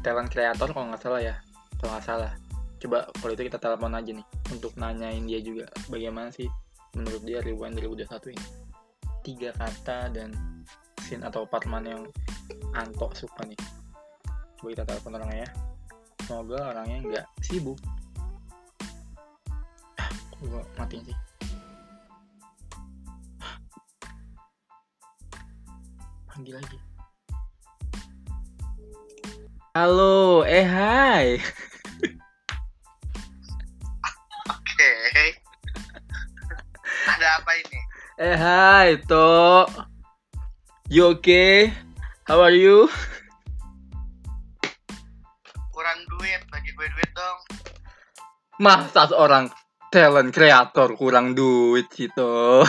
talent creator kalau nggak salah ya kalau nggak salah coba kalau itu kita telepon aja nih untuk nanyain dia juga bagaimana sih menurut dia Rewind 2021 ini? Tiga kata dan scene atau part yang Anto suka nih. Coba kita telepon orangnya ya. Semoga orangnya nggak sibuk. Ah gua matiin sih. Panggil lagi. Halo eh hai Oke. ada apa ini? eh hai to you okay how are you Kurang duit, bagi gue duit dong. masa seorang talent creator kurang duit gitu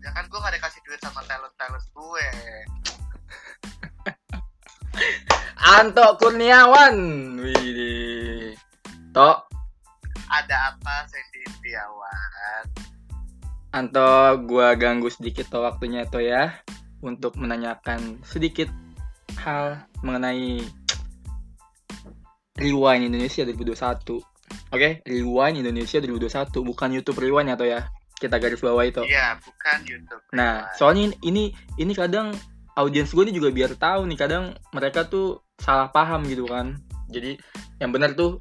Ya kan gue gak dikasih duit sama talent-talent gue. Anto Kurniawan Widih Tok Ada apa, Sandy Setiawan? Anto, gua ganggu sedikit to waktunya to ya untuk menanyakan sedikit hal mengenai Rewind Indonesia 2021. Oke, Rewind Indonesia 2021 bukan YouTube Rewind ya to ya. Kita garis bawah itu. Iya, bukan YouTube. Nah, Rewind. soalnya ini ini kadang audiens gue ini juga biar tahu nih kadang mereka tuh salah paham gitu kan. Jadi yang benar tuh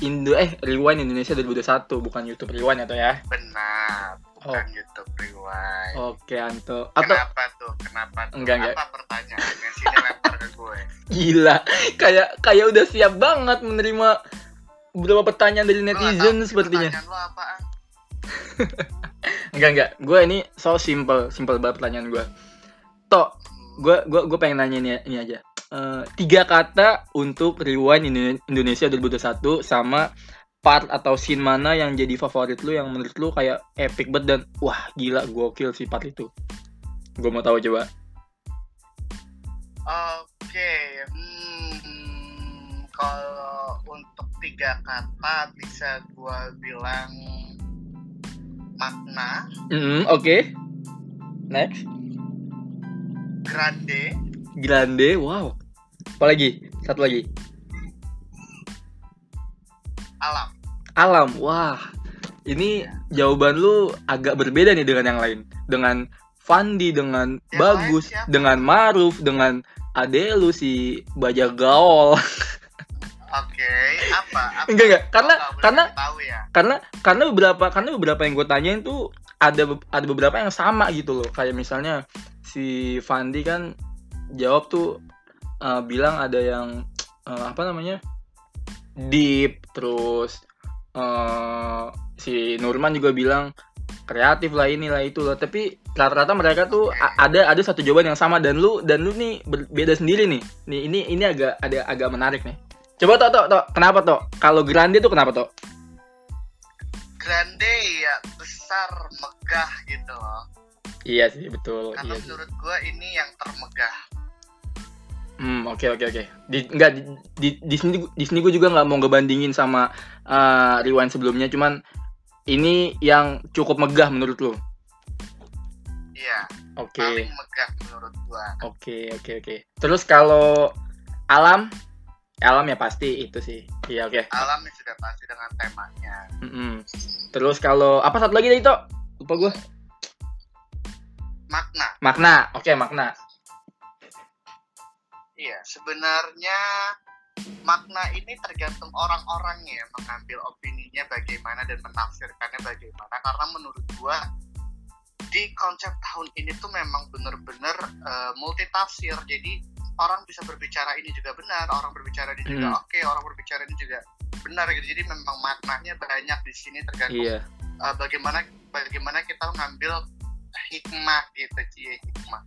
Indo eh Rewind Indonesia 2021 bukan YouTube Rewind atau ya. benar, bukan Oh. YouTube Rewind. Oke Anto. Atau Kenapa tuh? Kenapa tuh? Enggak, enggak. Apa pertanyaannya? Sini lempar ke gue. gila kayak kayak udah siap banget menerima beberapa pertanyaan dari netizen tahu sepertinya. Pertanyaan lo apaan? Enggak enggak, gue ini so simple, simple banget pertanyaan gue. Tok, gue gue gue pengen nanya ini, ini aja. Eh, tiga kata untuk rewind Indo- Indonesia 2021 sama part atau scene mana yang jadi favorit lu yang menurut lu kayak epic banget dan wah gila gokil sih part itu. Gue mau tahu coba. Oke, hmm, kalau untuk tiga kata bisa gua bilang makna, Mm, Oke. Next. grande, Grande, wow. Apa lagi? Satu lagi. alam. Alam, wah. Ini jawaban lu agak berbeda nih dengan yang lain. dengan Fandi dengan Yang Bagus dengan Maruf dengan ade lu si Bajak Gaul Oke, apa? apa? Enggak, enggak. Karena- Oh, karena- tahu ya. karena karena beberapa karena beberapa yang gue tanyain tuh ada ada beberapa yang sama gitu loh kayak misalnya si Fandi kan jawab tuh eh, bilang ada yang eh, apa namanya deep terus eh, si Nurman juga bilang kreatif lah inilah itu loh tapi rata-rata mereka tuh ada ada satu jawaban yang sama dan lu dan lu nih berbeda sendiri nih nih ini ini agak ada agak menarik nih coba tok tok tok kenapa tok kalau Grande tuh kenapa tok Grande ya besar, megah gitu loh. Iya sih betul. Karena Iya menurut gua ini yang termegah. Hmm oke oke oke. Di enggak di, di, di sini di sini gue juga nggak mau ngebandingin sama uh, rewind sebelumnya, cuman ini yang cukup megah menurut lo. Iya, Oke paling megah menurut gua. oke oke oke. Terus kalau alam alam ya pasti itu sih. Iya oke. Alam ya sudah pasti dengan temanya. Mm-mm. Terus kalau apa satu lagi tadi Tok? Lupa gue. Makna. Makna. Oke makna. Iya, sebenarnya makna ini tergantung orang-orangnya mengambil opininya bagaimana dan menafsirkannya bagaimana. Karena menurut gua di konsep tahun ini tuh memang bener-bener eh, multitafsir. Jadi orang bisa berbicara ini juga benar, orang berbicara ini juga Hmm. oke, orang berbicara ini juga benar gitu. Jadi memang maknanya banyak di sini tergantung Iya. eh, bagaimana bagaimana kita mengambil hikmah gitu, cie hikmah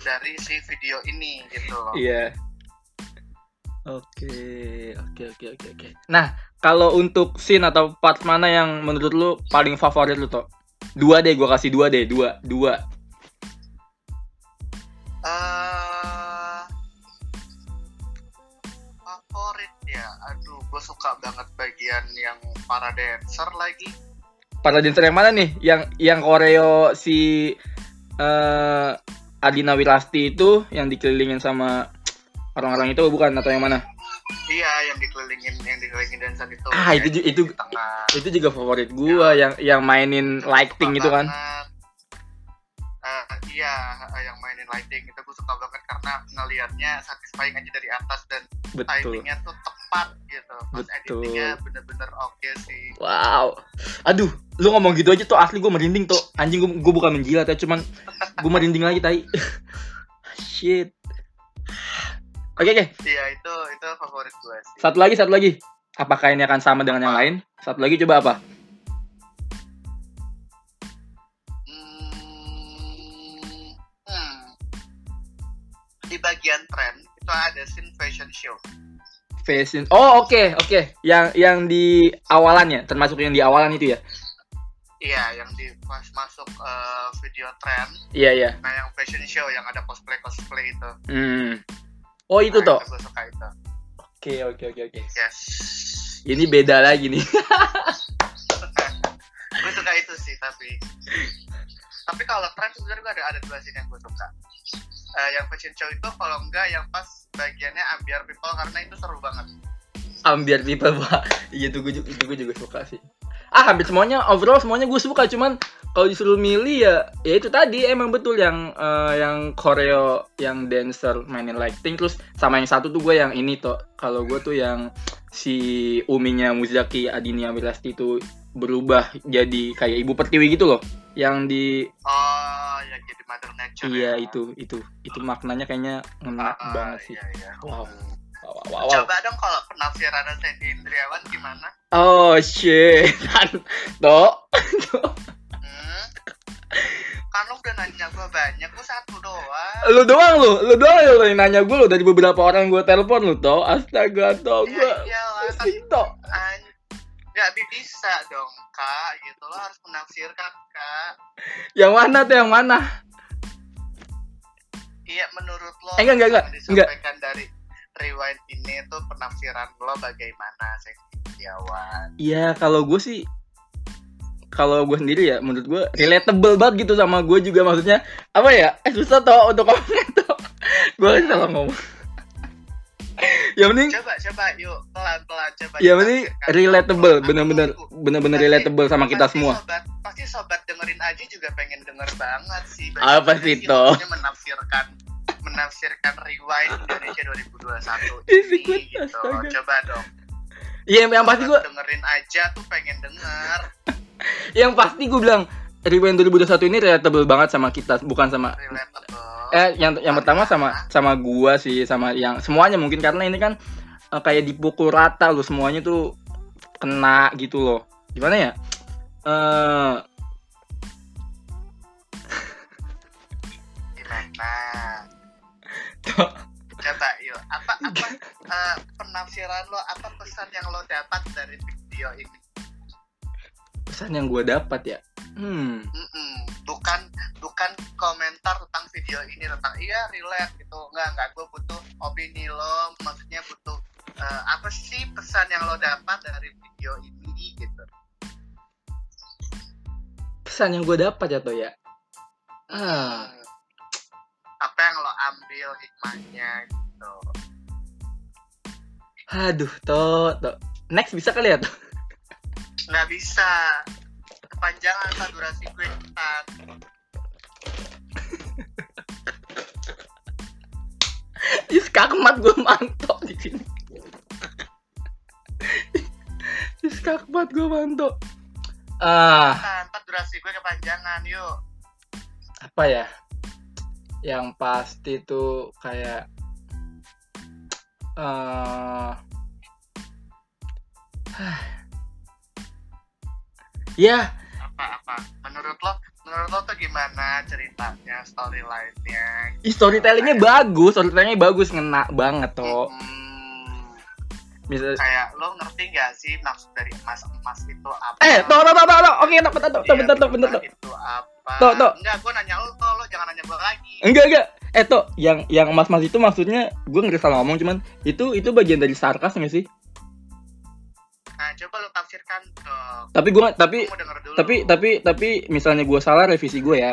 dari si video ini gitu loh. Iya. Oke, oke, oke, oke, oke. Nah, kalau untuk scene atau part mana yang menurut lu paling favorit lu, Tok? Dua deh, gua kasih dua deh, dua, dua. eh favorit ya aduh gue suka banget bagian yang para dancer lagi Para dancer yang mana nih? Yang yang koreo si eh Adina Wirasti itu yang dikelilingin sama orang-orang itu bukan atau yang mana? iya yang dikelilingin yang dikelilingin dancer itu Ah, ya, itu itu itu juga favorit gua yang yang mainin lighting itu kan. Eh, iya yang lighting itu gue suka banget karena ngelihatnya satisfying aja dari atas dan Betul. timingnya tuh tepat gitu pas Betul. editingnya bener-bener oke sih Wow. Aduh, lu ngomong gitu aja tuh asli gue merinding tuh. Anjing gue gue bukan menjilat ya, cuman gue merinding lagi tai. Shit. Oke oke. iya itu itu favorit gue sih Satu lagi satu lagi. Apakah ini akan sama dengan yang lain? Satu lagi coba apa? Di bagian tren itu ada scene fashion show. Fashion. Oh oke oke. Yang yang di awalannya, termasuk yang di awalan itu ya. Iya, yang di pas masuk eh, video tren, Iya iya. nah yang fashion show yang ada cosplay cosplay itu. Hmm. Oh itu Nah, toh. Suka itu. Oke oke oke oke. Yes. Ini beda lagi nih. gue suka itu sih tapi tapi kalau tren sebenarnya gue ada ada dua scene yang gue suka. Eh, yang fashion show itu kalau enggak yang pas bagiannya ambiar people karena itu seru banget. Ambiar people pak. Iya tuh gue juga, itu gue juga suka sih. Ah hampir semuanya overall semuanya gue suka cuman kalau disuruh milih ya ya itu tadi emang betul yang eh, yang koreo yang dancer mainin lighting terus sama yang satu tuh gue yang ini tuh kalau gue tuh yang si uminya Muzaki Adinia Wirasti itu berubah jadi kayak ibu pertiwi gitu loh yang di Oh, ya jadi mother nature. iya ya. itu itu itu maknanya kayaknya ngena Ah, banget sih Iya, iya. Wow. wow, wow, wow. Coba dong kalau penafsiran Sandy Indriawan gimana? oh shit tuh Hmm? Kan lu udah nanya gue banyak, gue satu doang. lu doang lu lu doang lu yang nanya gue lu dari beberapa orang gue telepon lu tau astaga tau gue Ya iyalah, kan nggak bisa dong kak, gitu lo harus menafsirkan kak. yang mana tuh yang mana Iya menurut lo Eh, enggak, enggak, enggak, disampaikan dari rewind ini tuh penafsiran lo bagaimana Sandy Indriawan? iya kalau gue sih kalau gue sendiri ya menurut gue relatable banget gitu sama gue juga. Maksudnya apa ya? Eh susah tau untuk ngomongnya tau gue salah ngomong. Yang penting coba coba yuk pelan pelan coba yang penting ditafsirkan. relatable bener-bener bener-bener relatable sama kita pasti semua. sobat, pasti sobat dengerin aja juga pengen denger banget sih. Apa sih, Toh? menafsirkan menafsirkan rewind Indonesia 2021 Ih, ini gitu astaga. coba dong Iya, yang pasti gue dengerin aja tuh pengen denger yang pasti gue bilang Rewind 2021 ini relatable banget sama kita, bukan sama relatable eh yang yang pertama sama sama gua sih, sama yang semuanya mungkin karena ini kan eh, kayak dipukul rata loh semuanya tuh kena gitu loh. Gimana ya? Eh gimana. Coba yuk apa apa eh, penafsiran lo apa pesan yang lo dapat dari video ini pesan yang gua dapat ya. Hmm. Mm-mm. bukan bukan komentar tentang video ini tentang iya relate gitu nggak nggak gue butuh opini lo maksudnya butuh eh, apa sih pesan yang lo dapat dari video ini gitu Pesan yang gua dapat ya toh ya. Ah. Apa yang lo ambil hikmahnya gitu aduh toh, toh. Next bisa kali ya toh? nggak bisa kepanjangan tak durasi gue cepat Is kakmat gua mantok di sini. Is kakmat gua mantok. Ah, tanpa durasi gue kepanjangan yuk apa ya yang pasti tuh kayak eh ya. Apa apa? Menurut lo menurut lo tuh gimana ceritanya storyline-nya? Storytellingnya bagus storytellingnya bagus ngena banget toh Hmm, misal kayak lo ngerti gak sih maksud dari emas emas itu apa? Eh toh toh toh toh toh. oke toh bentar toh Iya, bentar toh bentar toh itu apa? Toh, toh. enggak gue nanya lo toh lo jangan nanya gue lagi. Enggak enggak. Eh toh yang yang emas emas itu maksudnya gue nggak salah ngomong cuman itu itu bagian dari sarkas nggak sih? Nah coba lo tafsirkan dong. Tapi gue tapi tapi tapi tapi misalnya gue salah revisi gue ya.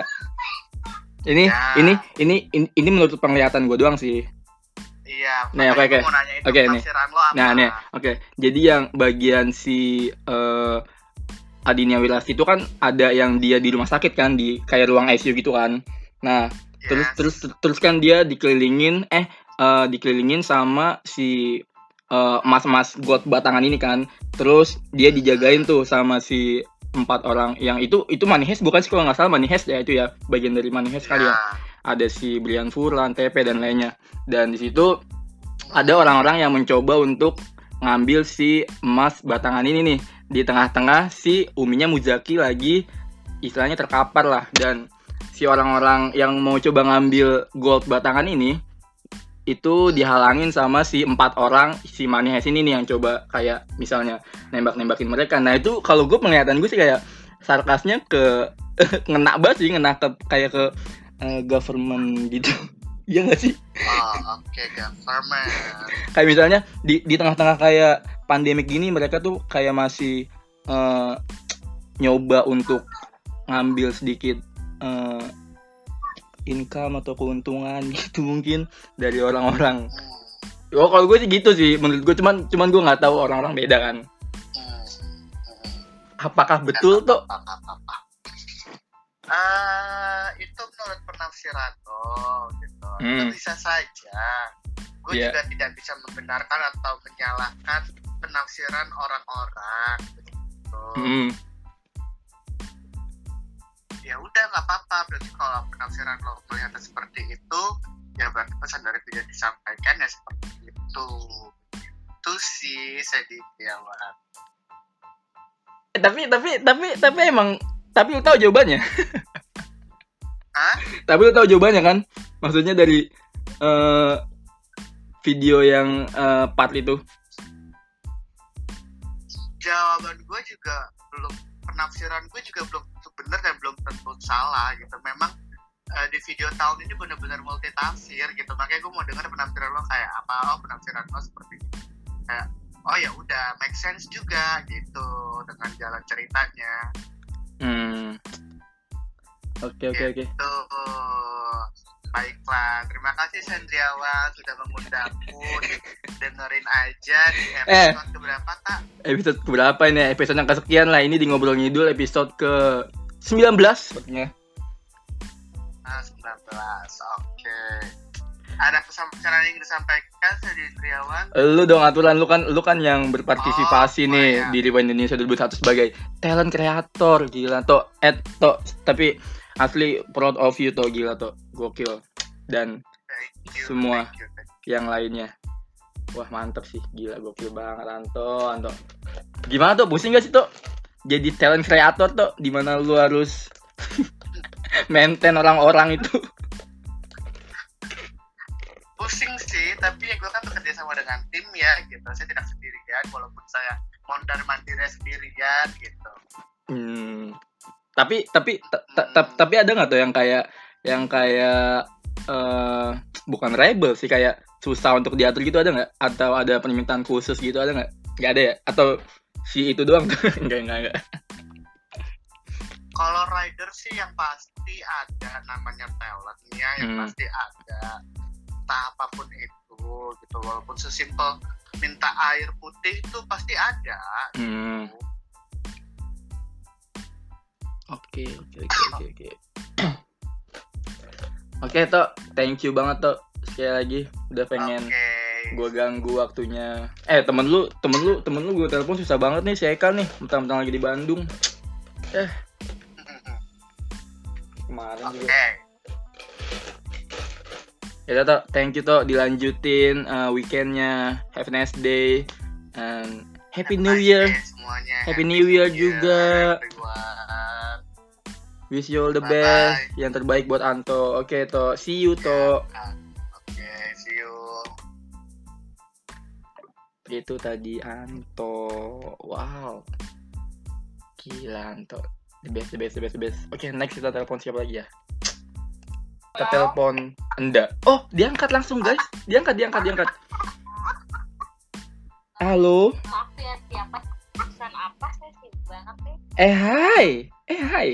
Ini Ya. ini ini ini ini menurut penglihatan gue doang sih iya makanya oke, oke. Oke, nih. nah nih oke jadi yang bagian si eh Adinia Wilas itu kan ada yang dia di rumah sakit kan di kayak ruang ICU gitu kan nah terus Yes. terus terus kan dia dikelilingin eh eh, dikelilingin sama si eh, mas-mas got batangan ini kan terus dia dijagain tuh sama si empat orang yang itu itu Manihes bukan sih kalau nggak salah Manihes ya itu ya bagian dari Manihes kali ya Ya. Ada si Brian Furlan, TP dan lainnya. Dan di situ ada orang-orang yang mencoba untuk ngambil si emas batangan ini nih di tengah-tengah si Uminya Muzaki lagi istilahnya terkapar lah dan si orang-orang yang mau coba ngambil gold batangan ini itu dihalangin sama si empat orang si Manihes ini nih yang coba kayak misalnya nembak-nembakin mereka. Nah itu kalau gue penglihatan gue sih kayak sarkasnya ke ngena banget sih ngena ke kayak ke eh, government gitu. Iya gak sih? oh oke government Kayak misalnya di di tengah-tengah kayak pandemik gini mereka tuh kayak masih eh, nyoba untuk ngambil sedikit eh, income atau keuntungan gitu mungkin dari orang-orang. Hmm, Oh kalau gue sih gitu sih menurut gue cuman cuman gue nggak tahu orang-orang beda kan. hmm. Apakah betul tuh? Eh, itu menurut penafsiran lo gitu. Itu Hmm. bisa saja. Gue Iya. juga tidak bisa membenarkan atau menyalahkan penafsiran orang-orang. Gitu. Hmm. Ya udah nggak apa-apa. Berarti kalau penafsiran lo melihatnya seperti itu, ya berarti pesan dari video disampaikan ya seperti itu. Itu sih Sediawan. Eh, tapi tapi tapi tapi emang tapi lu tahu jawabannya. Hah? tapi lu tahu jawabannya kan? Maksudnya dari eh, video yang eh, part itu. jawaban gue juga belum penafsiran gue juga belum benar dan belum tentu salah gitu memang eh, di video tahun ini benar-benar multi tafsir gitu makanya gue mau dengar penafsiran lo kayak apa oh penafsiran lo seperti ini kayak oh ya udah make sense juga gitu dengan jalan ceritanya Hmm. Oke oke oke. tuh Baiklah, terima kasih Sandriawan sudah mengundangku dengerin aja di Eh. episode keberapa kak? Episode berapa ini? Episode yang kesekian lah ini di ngobrol ngidul episode ke 19 sepertinya. Ah, 19, oke. Ada pesan-pesan yang ingin disampaikan Sandriawan? Lu dong aturan. Lu kan lu kan yang berpartisipasi Oh, nih iya. di Rewind Indonesia 2001 sebagai talent kreator gila to et to tapi asli proud of you to gila to gokil. Dan Thank you, Semua. thank you, thank you. yang lainnya. Wah mantep sih. Gila gokil banget Anto Anto. Gimana tuh pusing gak sih tuh jadi talent kreator tuh di mana lu harus maintain orang-orang itu Pusing sih, tapi ya gue kan bekerja sama dengan tim ya gitu. Saya tidak sendirian, walaupun saya mondar mandirnya sendirian gitu. Hmm. Tapi tapi ta- ta- ta- tapi ada nggak tuh yang kayak yang kayak eh bukan rebel sih kayak susah untuk diatur gitu ada nggak? Atau ada permintaan khusus gitu ada nggak? Nggak ada ya? Atau si itu doang tuh? enggak enggak enggak. Kalau rider sih yang pasti ada namanya talentnya, yang Hmm. pasti ada. Entah apa pun itu gitu, walaupun sesimpel minta air putih itu pasti ada. Hmm. gitu. Oke oke oke oke oke. Oke Tok, thank you banget Tok sekali lagi udah pengen Oke. gue ganggu waktunya. Eh temen lu temen lu temen lu gue telepon susah banget nih si Eka nih, mentang-mentang lagi di Bandung. Kemarin juga. Ya Tok, thank you Tok, dilanjutin uh, weekendnya, have a nice day, and happy new year, semuanya. Happy New Year juga. wish you all the Bye-bye. best, yang terbaik buat Anto. Oke Tok, see you Tok. Ya, Oke, see you. Itu tadi Anto, wow, gila Anto, the best, the best, the best, the best. Oke, next kita telepon siapa lagi ya? Kita telepon Enda. Oh, diangkat langsung guys, diangkat, diangkat, diangkat. Halo. maaf ya siapa pesan apa sibuk banget nih Eh hai, eh hai.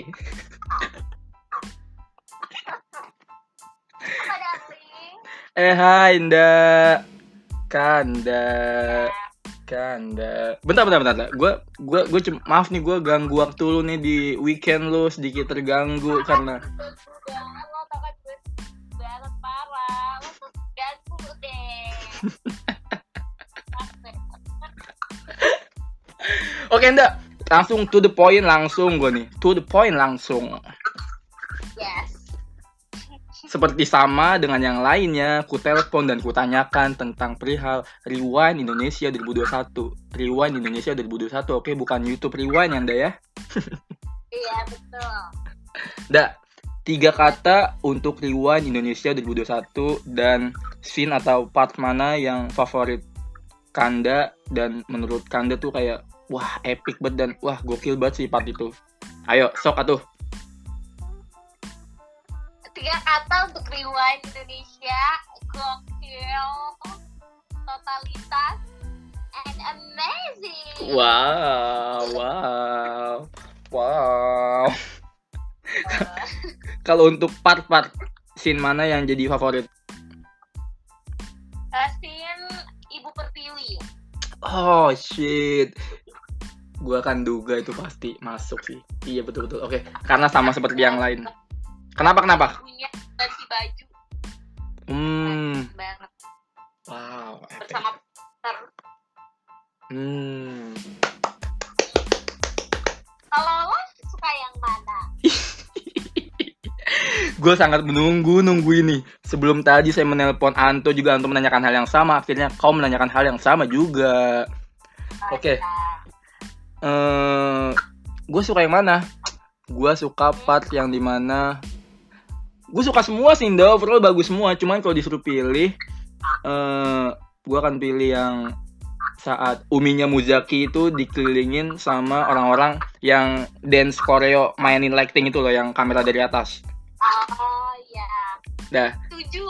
Eh hai Nda. Kanda. Kanda. Bentar bentar bentar. Gue gua gua cuma maaf nih gue ganggu waktu lu nih di weekend lu sedikit terganggu karena Oke Nda, langsung to the point langsung gue nih. To the point langsung. yes Seperti sama dengan yang lainnya, ku telepon dan ku tanyakan tentang perihal Rewind Indonesia 2021. Rewind Indonesia 2021, oke bukan YouTube Rewind ya Nda ya. iya betul Da, tiga kata untuk Rewind Indonesia 2021 dan scene atau part mana yang favorit Kanda dan menurut Kanda tuh kayak wah epic banget dan wah gokil banget sih part itu. Ayo, sok atuh. tiga kata untuk rewind Indonesia gokil totalitas and amazing Wow, wow. Wow. Eh, Kalau untuk part-part scene mana yang jadi favorit? Scene Ibu Pertiwi Oh shit. Gua akan duga itu pasti masuk sih. Iya betul betul. Oke, karena sama seperti yang lain. Kenapa kenapa? punya ganti baju Hmm. banget Wow. bersama. Hmm. Kalau lo suka yang mana? Gue sangat menunggu nunggu ini. Sebelum tadi saya menelpon Anto juga Anto menanyakan hal yang sama. Akhirnya kau menanyakan hal yang sama juga. Oke. Eh, gue suka yang mana? Gue suka part yang di mana gue suka semua sih, Indo. Overall bagus semua. Cuman kalau disuruh pilih, eh gue akan pilih yang saat Uminya Muzaki itu dikelilingin sama orang-orang yang dance koreo mainin lighting itu loh, yang kamera dari atas. Oh iya. Dah, Setuju.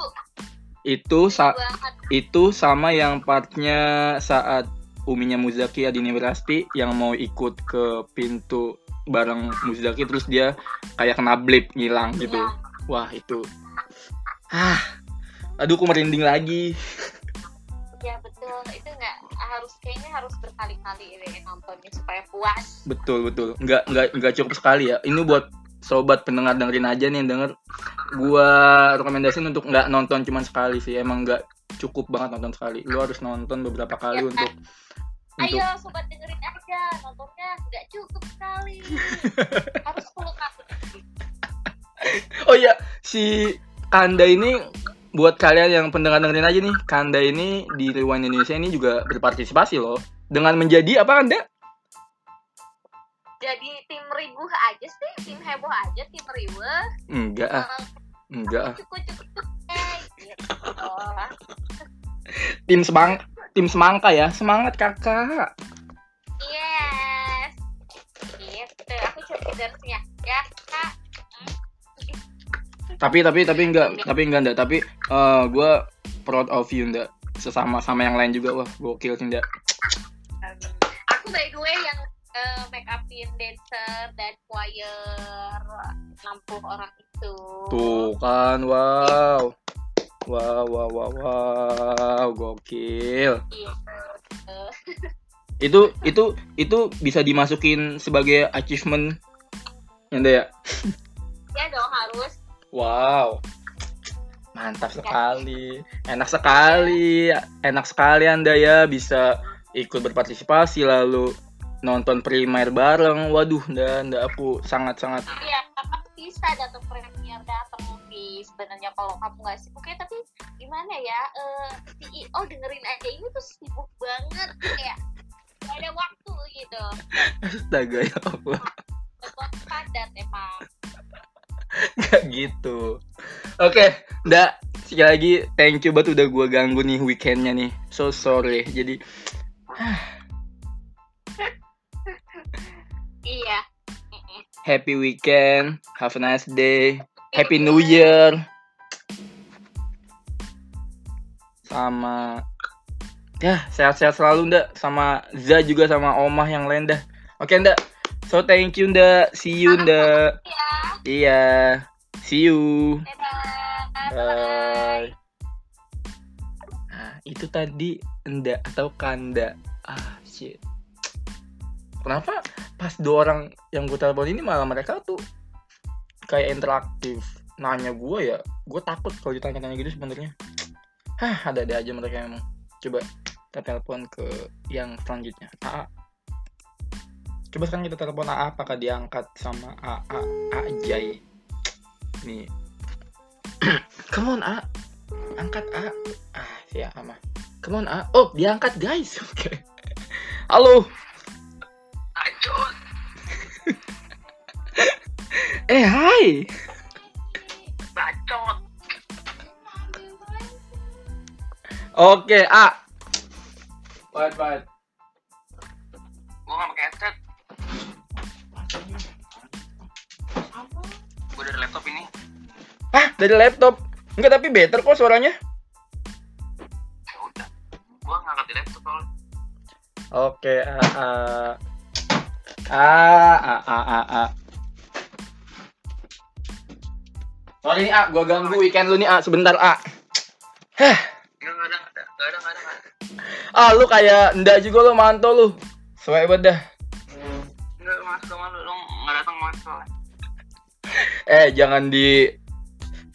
itu sa- itu sama yang partnya saat Uminya Muzaki Adini Wirasti yang mau ikut ke pintu bareng Muzaki terus dia kayak kena blip ngilang gitu. Iya. Wah, itu. Ah aduh aku merinding lagi. Ya betul. Itu nggak harus kayaknya harus berkali-kali deh nontonnya supaya puas. Betul betul. Nggak nggak nggak cukup sekali ya. Ini buat sobat pendengar dengerin aja nih yang denger. Gua rekomendasiin untuk nggak nonton cuma sekali sih. Emang nggak cukup banget nonton sekali. Lu harus nonton beberapa kali Ya, untuk untuk ayo sobat dengerin aja nontonnya nggak cukup sekali. Harus 10 kali. Oh iya si Kanda ini buat kalian yang pendengar dengerin aja nih Kanda ini di Rewind Indonesia ini juga berpartisipasi loh. Dengan menjadi apa Kanda? Jadi tim ribuh aja sih tim heboh aja tim ribuh enggak ah. Enggak ah. cukup cukup tim semang tim semangka ya? Semangat kakak! Yes. Gitu. Aku cheerleadersnya ya kak. Tapi tapi tapi enggak tapi enggak enggak tapi eh gue proud of you enggak sesama sama yang lain juga wah gokil enggak aku by the way yang eh, make upin dancer dan choir nampung orang itu. Tuh kan wow wow wow wow wow gokil. Iya. itu itu itu bisa dimasukin sebagai achievement ya Nda, ya? Ya dong harus. Wow. Mantap sekali. Enak sekali. Enak sekali anda ya bisa ikut berpartisipasi lalu nonton primer bareng. Waduh dan aku sangat sangat Iya, bisa datang premier datang movie sebenarnya kalau kamu nggak sibuk ya tapi gimana ya eh CEO dengerin aja ini tuh sibuk banget kayak gak ada waktu gitu astaga ya Allah padat emang Gak gitu. Oke, ndak sekali lagi thank you banget udah gua ganggu nih weekendnya nih. So sorry. Jadi iya. Happy weekend, have a nice day, happy new year. Sama ya sehat-sehat selalu ndak sama Za juga sama Omah yang lain dah. Oke ndak. So thank you ndak. See you ndak. ya Iya. See you. dadah Bye. Nah, itu tadi Enda atau Kanda. Ah, shit. Kenapa pas dua orang yang gue telepon ini malah mereka tuh kayak interaktif. Nanya gue ya gue takut kalau ditanya-tanya gitu sebenarnya. Hah ada-ada aja mereka emang coba kita telepon ke yang selanjutnya. AA coba sekarang kita telepon AA apakah diangkat sama AA Ajay nih. Come on A angkat A ah si A mah? Come on A. Oh diangkat guys. Oke. Halo Lanjut. eh hai Bacot. oke A Wait, wait. Gue gak pakai headset. Gue dari laptop ini. Hah, dari laptop? Enggak, tapi better kok suaranya. Ya udah. Gue ngangkat di laptop soalnya. Oke, A, A. A, A, A, A, A. Sorry nih, A. Gua ganggu weekend lu nih, A. Sebentar, A. Hah. Enggak, enggak ada, enggak ada, enggak ada, enggak ada. Ah, lu kayak ndak juga lu manto lu. Suwe banget dah. Enggak, mas, gak malu. Lu nggak datang mas soalnya. Eh, jangan di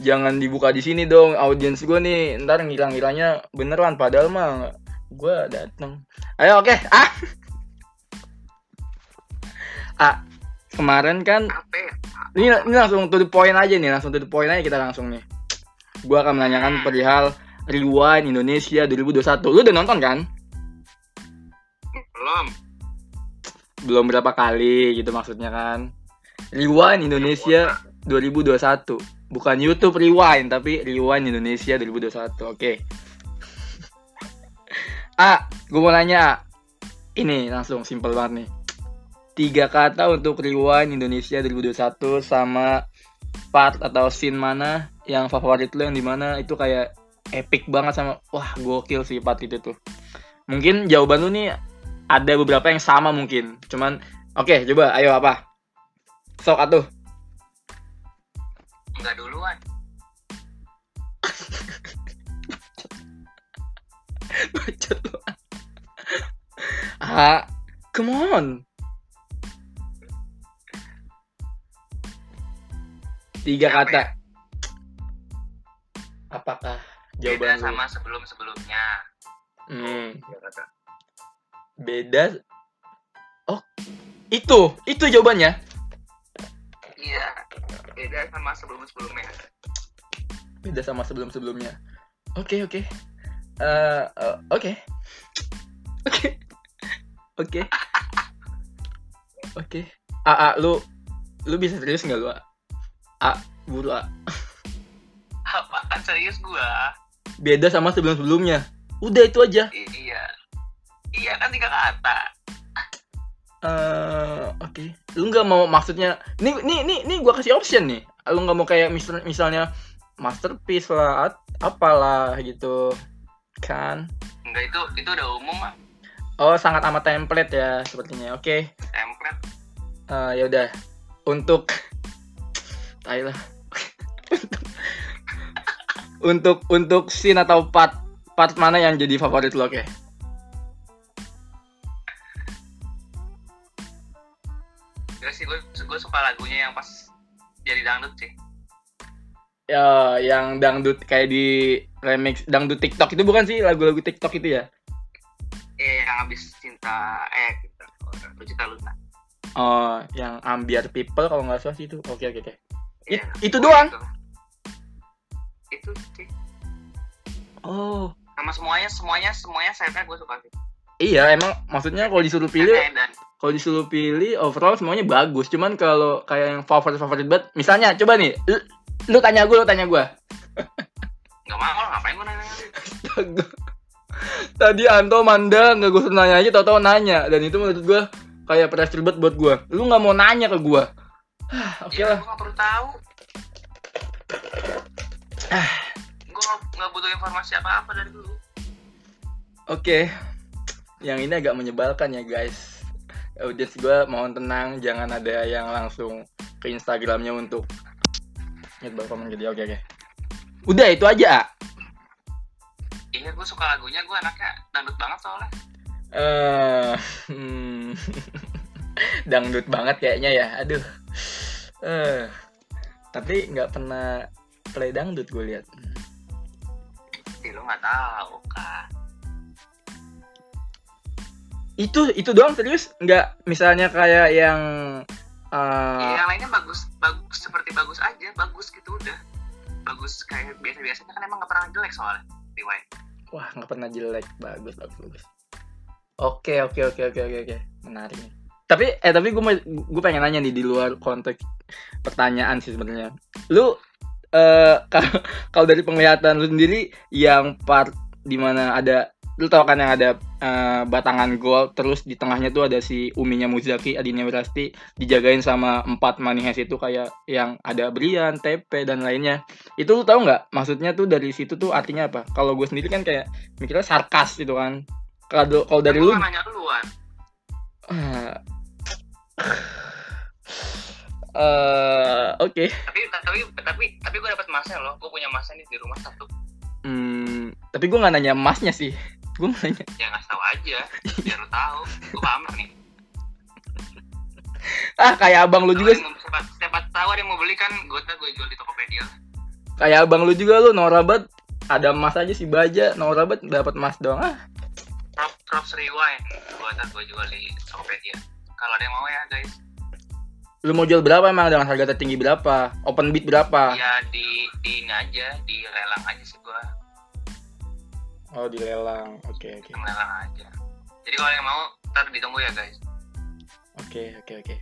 jangan dibuka di sini dong audiens gue nih ntar ngilang-ngilangnya beneran padahal mah gue dateng ayo oke ah ah kemarin kan ya? ini, ini langsung to the point aja nih langsung to the point aja kita langsung nih. Gue akan menanyakan perihal Rewind Indonesia 2021 lu udah nonton kan? Belum. belum berapa kali gitu maksudnya kan. Rewind Indonesia 2021 bukan YouTube Rewind tapi Rewind Indonesia 2021 oke. A gue mau nanya A. ini langsung simple banget nih tiga kata untuk rewind Indonesia 2021 sama part atau scene mana yang favorit lo yang di mana itu kayak epic banget sama wah gokil sih part itu tuh. Mungkin jawaban lu nih ada beberapa yang sama mungkin. Cuman oke okay, coba ayo apa? Sok atuh. Nggak duluan. Bacot lo ah come on. Tiga kata. ya? Apakah Beda jawaban lu? sama sebelum-sebelumnya. Hmm, Tiga kata. beda. Oh, itu, itu jawabannya. Iya. Beda sama sebelum-sebelumnya. Beda sama sebelum-sebelumnya. Oke, oke. Eh, eh, oke. Oke. Oke. Oke. A, A, lu lu bisa serius nggak lu? A? A, buru A. Apaan serius gua? Beda sama sebelum-sebelumnya. Udah itu aja. I- iya. Iya kan tiga kata. Eh, oke. Lu nggak mau maksudnya? Nih, nih, nih, nih gua kasih option nih. Lu nggak mau kayak misal, misalnya masterpiece lah, apalah gitu, kan? Enggak itu itu udah umum mah. Oh, sangat amat template ya sepertinya. Oke. Template. Eh, ya udah. Untuk Tai lah. untuk untuk scene atau part part mana yang jadi favorit lo, oke? Gak sih gue gue suka lagunya yang pas jadi dangdut sih. Ya, yang dangdut kayak di remix dangdut TikTok itu bukan sih lagu-lagu TikTok itu ya? Eh yang habis cinta eh cinta lu cinta Luna. Oh, yang ambiar people kalau nggak salah sih itu. Oke, oke, oke. It- Iya. itu doang. Itu sih. Oh. Sama semuanya semuanya semuanya saya gue suka sih. Iya, emang maksudnya kalau disuruh pilih kalau disuruh pilih overall semuanya bagus cuman kalau kayak yang favorit favorit banget misalnya coba nih lu, lu tanya gue lu tanya gue nggak mau ngapain gue nanya tadi Anto Manda nggak gue nanya aja tau tau nanya dan itu menurut gue kayak pressure banget buat gue lu nggak mau nanya ke gue oke ya, lah gue nggak perlu tahu. Ah. gue nggak nggak butuh informasi apa apa dari dulu. oke yang ini agak menyebalkan ya guys audiens gue mohon tenang jangan ada yang langsung ke Instagramnya untuk nyebar komen gitu oke oke udah itu aja A. Iya gue suka lagunya gue anaknya dangdut banget soalnya. eh hmm, dangdut banget kayaknya ya aduh. Eh tapi nggak pernah play dangdut gue lihat. Lu nggak tahu kan. itu itu doang serius? Nggak misalnya kayak yang eh yang lainnya bagus bagus seperti bagus aja bagus gitu udah. Bagus kayak biasa biasanya kan emang nggak pernah jelek soalnya rewind. Wah nggak pernah jelek bagus bagus bagus. Oke oke oke oke oke oke. Menarik. nih tapi eh tapi gue gue pengen nanya nih di luar konteks pertanyaan sih sebenarnya. Lu eh kalau kalau dari penglihatan lu sendiri yang part di mana ada lu tau kan yang ada eh, batangan gold terus di tengahnya tuh ada si uminya Muzaki Adinia Wirasti dijagain sama empat manihes itu kayak yang ada Brian, TP dan lainnya. Itu lu tahu nggak? Maksudnya tuh dari situ tuh artinya apa? Kalau gue sendiri kan kayak mikirnya sarkas gitu kan. Kalau kalau dari lu Eh, oke. Tapi tapi tapi tapi gue dapat emasnya loh. Gue punya emasnya nih di rumah satu. Hmm, tapi gue nggak nanya emasnya sih. Gue nanya. Ya nggak tahu aja. Biar lu tahu. Gue pamer nih. Ah kayak abang lu juga siapa, siapa tahu ada yang mau beli kan? Gue gue jual di Tokopedia kayak abang lu juga lu norabat ada emas aja si baja. Norabat dapat emas doang. Ah. Prop Props Rewind. Gue ntar gue jual di Tokopedia kalau ada yang mau ya guys. Lu mau jual berapa emang? Dengan harga tertinggi berapa? Open bid berapa? Ya di di ini aja di lelang aja sih gue oh dilelang oke oke. Lelang aja. Jadi kalau yang mau ntar ditunggu ya guys. Oke oke oke.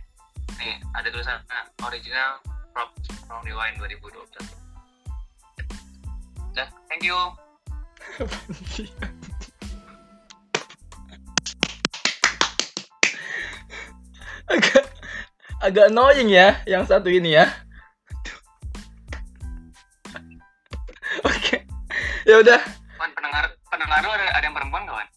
Nih ada tulisan original Props from Rewind 2012 Dah, thank you. agak agak annoying ya yang satu ini ya oke ya udah pendengar pendengar lu ada, ada yang perempuan gak, Wan?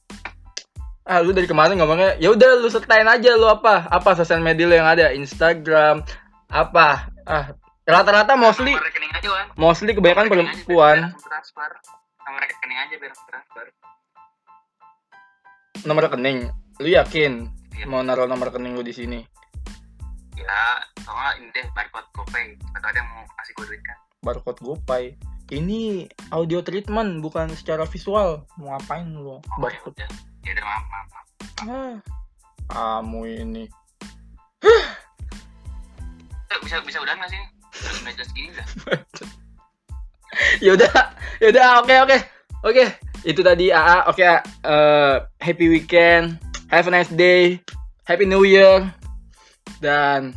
ah lu dari kemarin ngomongnya ya udah lu setain aja lu apa apa sosial media lu yang ada Instagram apa ah rata-rata mostly Nomor rekening aja, Wan. mostly kebanyakan Nomor rekening aja, biar- perempuan transfer. Nomor rekening aja biar transfer. nomor rekening. Lu yakin Iya. mau naruh nomor rekening lu di sini? ya soalnya ini deh barcode GoPay atau ada yang mau kasih gue duit kan Barcode GoPay. Ini audio treatment bukan secara visual. Mau ngapain lu? oh ya Barcode. udah ya udah maaf maaf, maaf. Ah, kamu ini. Eh, bisa bisa udah nggak sih udah nggak jelas gini udah Yaudah, yaudah, oke oke. Oke, itu tadi AA. Oke, eh, happy weekend. Have a nice day. Happy New Year. Dan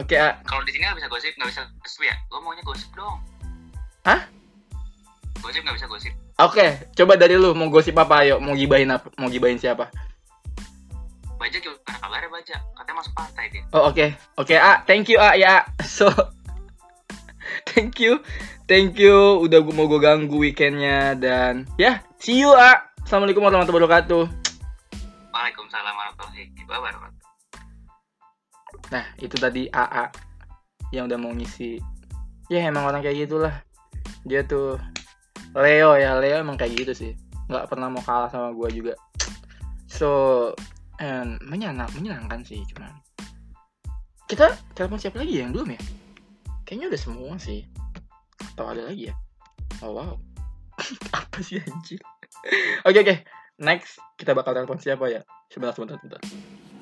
Oke, A. kalau di sini nggak bisa gosip nggak bisa gosip ya gue maunya gosip dong Hah? gosip nggak bisa gosip Oke, coba dari lu mau gosip apa ayo? Mau gibahin apa? Mau gibahin siapa? baca gimana kabarnya baca katanya masuk partai dia Oh, oke. Oke, A. Thank you, A ya. So Thank you. Thank you udah gua mau gue ganggu weekendnya dan ya, see you, A. Assalamualaikum warahmatullahi wabarakatuh. Waalaikumsalam warahmatullahi wabarakatuh Nah, itu tadi AA yang udah mau ngisi. Ya, emang orang kayak gitulah. Dia tuh Leo ya, Leo emang kayak gitu sih. Nggak pernah mau kalah sama gua juga. So, and menyenang, menyenangkan sih cuman. Kita telepon siapa lagi ya yang belum ya? Kayaknya udah semua sih. Atau ada lagi ya? Oh wow. Apa sih anjir? Oke oke. Next kita bakal telepon siapa ya? Sebentar sebentar sebentar.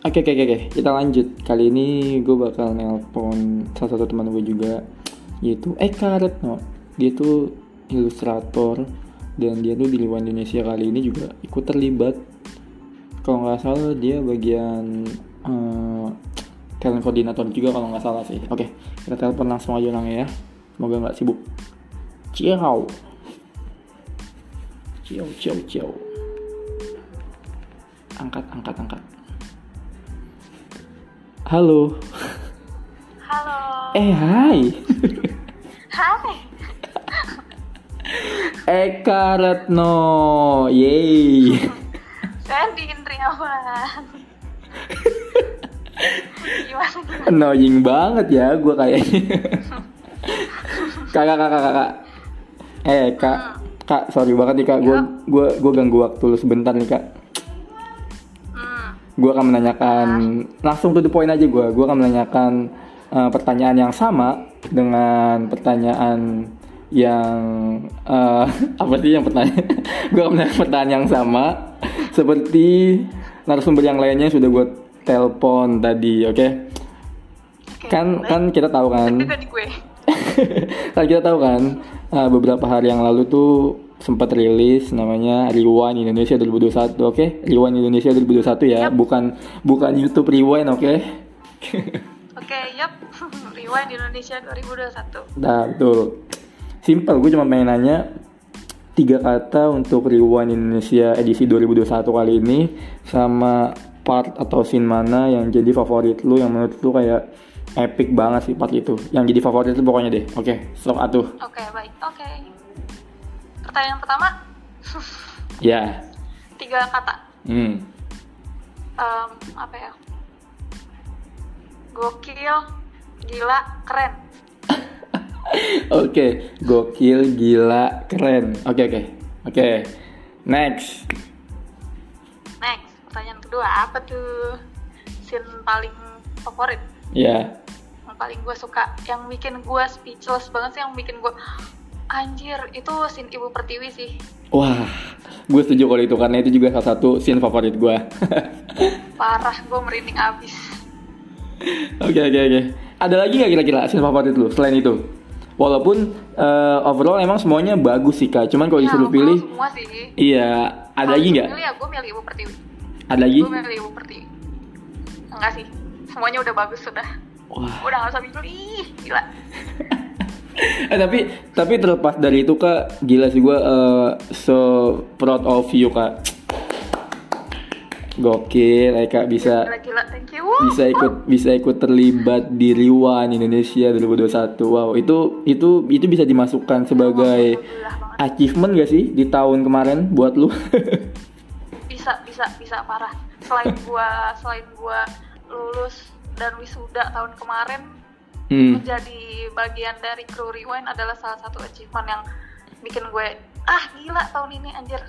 Oke oke oke oke. kita lanjut. Kali ini gue bakal nelpon salah satu teman gue juga yaitu Eka Retno. Dia tuh ilustrator dan dia tuh di luar Indonesia kali ini juga ikut terlibat. Kalau nggak salah dia bagian eh, talent koordinator juga kalau nggak salah sih. Oke, kita telepon langsung aja orangnya ya. Semoga nggak sibuk. Ciao. Ciao, ciao, ciao. Angkat, angkat, angkat. Halo. Halo. Eh, hai. Hai. Eka Retno. Yeay. Saya di. Gimana gimana? Annoying banget ya gue kayaknya. kakak, kakak, kakak. Eh, kak. Kak, sorry banget nih kak. Gue gue gue ganggu waktu lu sebentar nih kak. Hmm. Gue akan menanyakan langsung to the point aja gue. Gue akan menanyakan eh, pertanyaan yang sama dengan pertanyaan yang eh, apa sih yang pertanyaan? gue akan menanyakan pertanyaan yang sama seperti narasumber yang lainnya yang sudah gue telepon tadi, oke? Oke, Kan baik. kan kita tahu kan. Gue. kan kita tahu kan uh, beberapa hari yang lalu tuh sempat rilis namanya Rewind Indonesia 2021 oke Rewind Indonesia 2021 ya Yap. bukan bukan YouTube Rewind oke Oke, yap. Rewind Indonesia 2021. nah betul simple gue cuma pengen nanya tiga kata untuk Rewind Indonesia edisi 2021 kali ini sama part atau scene mana yang jadi favorit lu yang menurut lu kayak epic banget sih part itu yang jadi favorit lu pokoknya deh oke sok atuh Oke, baik. Oke. Pertanyaan pertama, ya tiga kata. hmm Em, apa ya? Gokil, gila, keren. Oke, gokil, gila, keren. Oke, oke. Oke. Next. Next, pertanyaan kedua, apa tuh scene paling favorit? Ya. Yang paling gue suka, yang bikin gue speechless banget sih, yang bikin gue anjir, itu scene Ibu Pertiwi sih. Wah, gue setuju kalau itu karena itu juga salah satu scene favorit gue. Parah, gue merinding abis. Oke, oke, oke. Ada lagi nggak kira-kira scene favorit lu selain itu? Walaupun eh, overall emang semuanya bagus sih kak. Cuman kalau Ya, disuruh pilih, Semua sih. iya. Ada Kalau lagi nggak? ya, gue milih Ibu Pertiwi. Ada lagi? Gue milih Ibu Pertiwi. Enggak sih, semuanya udah bagus sudah. Wah. Udah gak usah milih, gila. Eh tapi tapi terlepas dari itu kak, gila sih gue eh, so proud of you kak. Gokil, eh kak bisa Gila-gila, thank you. bisa ikut bisa ikut terlibat di Rewind Indonesia 2021. Wow, itu itu itu bisa dimasukkan sebagai achievement gak sih di tahun kemarin buat lu? Bisa, bisa, bisa parah. Selain gua, selain gua lulus dan wisuda tahun kemarin, hmm. menjadi bagian dari kru Rewind adalah salah satu achievement yang bikin gue ah gila tahun ini anjir.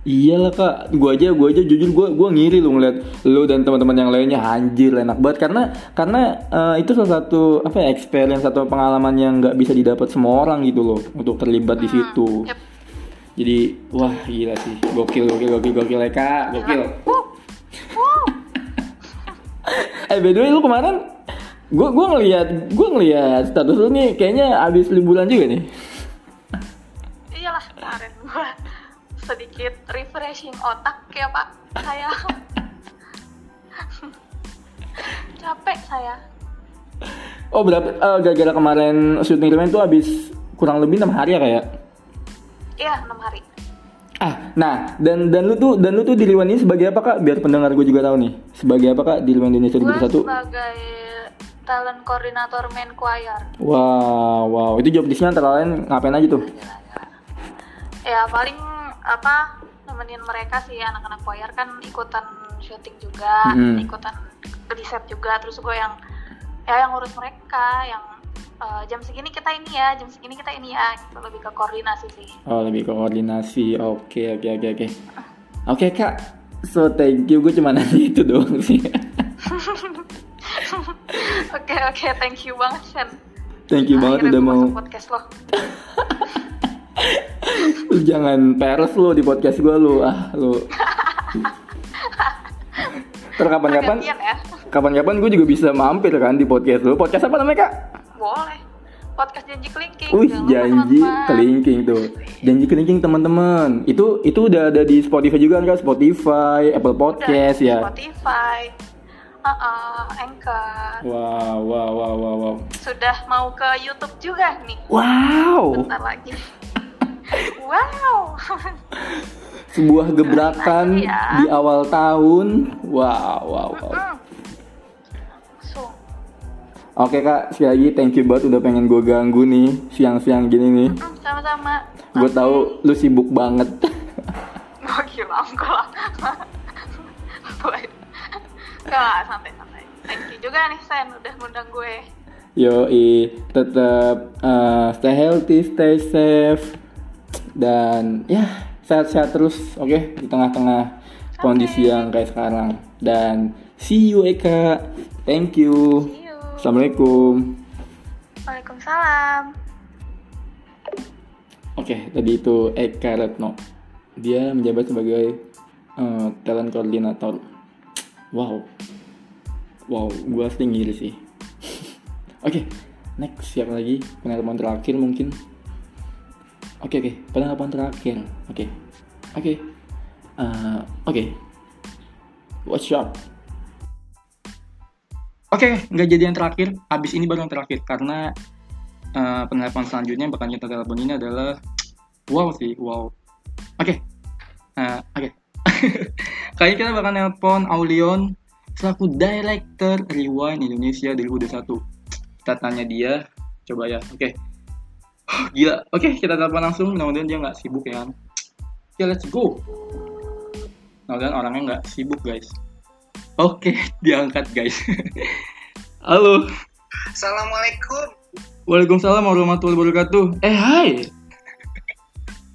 Iyalah kak, gua aja, gua aja jujur gua gua ngiri lu ngeliat lu dan teman-teman yang lainnya. Anjir enak banget. Karena karena eh, itu salah satu apa ya experience atau pengalaman yang nggak bisa didapat semua orang gitu loh untuk terlibat di situ. Yep. Jadi wah gila sih, gokil gokil gokil gokil ya kak, gokil. Eh by the way lu kemarin gua gua ngeliat gua ngeliat status lu nih kayaknya abis liburan juga nih. Iyalah kemarin gua sedikit refreshing otak ya pak saya capek saya Oh berapa eh, gara-gara kemarin syuting remain tuh habis kurang lebih enam hari ya kayak. iya enam hari Ah, nah dan dan lu tuh dan lu tuh di Liwan ini sebagai apa kak? Biar pendengar gue juga tahu nih. Sebagai apa kak di Liwan Indonesia gue 2021? sebagai talent koordinator main choir Wow, wow. Itu job desknya antara lain ngapain aja tuh? ya paling apa nemenin mereka sih anak-anak choir kan ikutan syuting juga Mm-mm. ikutan riset juga terus gue yang ya yang ngurus mereka yang eh, jam segini kita ini ya jam segini kita ini ya gitu lebih ke koordinasi sih Oh lebih ke koordinasi. Oke, oke, oke, oke. Oke kak. So thank you. Gue cuma nanya itu doang sih. oke oke thank you banget Sen thank you banget Akhirnya udah mau. podcast lo Lu jangan peres lu di podcast gue lu. Ah lu. Ntar kapan-kapan ya kapan-kapan gue juga bisa mampir kan di podcast lu. Podcast apa namanya kak? Boleh podcast janji kelingking Wih Jangan lupa, janji kelingking tuh. Janji kelingking teman-teman. Itu itu udah ada di Spotify juga kan? Spotify, Apple Udah, Podcast ya. Spotify uh Anchor Wow, wow, wow, wow, wow. sudah mau ke YouTube juga nih Wow. bentar lagi wow Sebuah gebrakan ya. di awal tahun. Wow, wow, wow. Hmm. so Oke kak, sekali lagi thank you banget udah pengen gue ganggu nih siang-siang gini nih. sama-sama. Gue tahu lu sibuk banget. oh gila enggak lah enggak santai-santai thank you juga nih Sen udah ngundang gue. Yoi, tetap uh, stay healthy, stay safe, dan ya sehat-sehat terus, oke? Di tengah-tengah kondisi yang kayak sekarang. Dan see you Eka, thank you. see you Assalamualaikum. Waalaikumsalam Oke, tadi itu Eka Retno. Dia menjabat sebagai eh, talent koordinator. Wow, wow, gua asli ngiri sih. Oke, next siapa lagi? Penelpon terakhir mungkin. Oke oke, penelpon terakhir. Oke, oke, Eh, oke. What's up? Oke, nggak jadi yang terakhir. Abis ini baru yang terakhir karena eh, penelpon selanjutnya yang bakal kita telepon ini adalah wow sih, wow. Oke, Eh, oke. Kali ini kita bakal nelpon Aulion selaku Director Rewind Indonesia 2021. Kita tanya dia, coba ya, oke. Gila, oke kita telepon langsung, mudah-mudahan dia nggak sibuk ya. Oke, let's go. Mudah-mudahan orangnya nggak sibuk guys. Oke, diangkat guys. Halo. Assalamualaikum. Waalaikumsalam warahmatullahi wabarakatuh. Eh hai.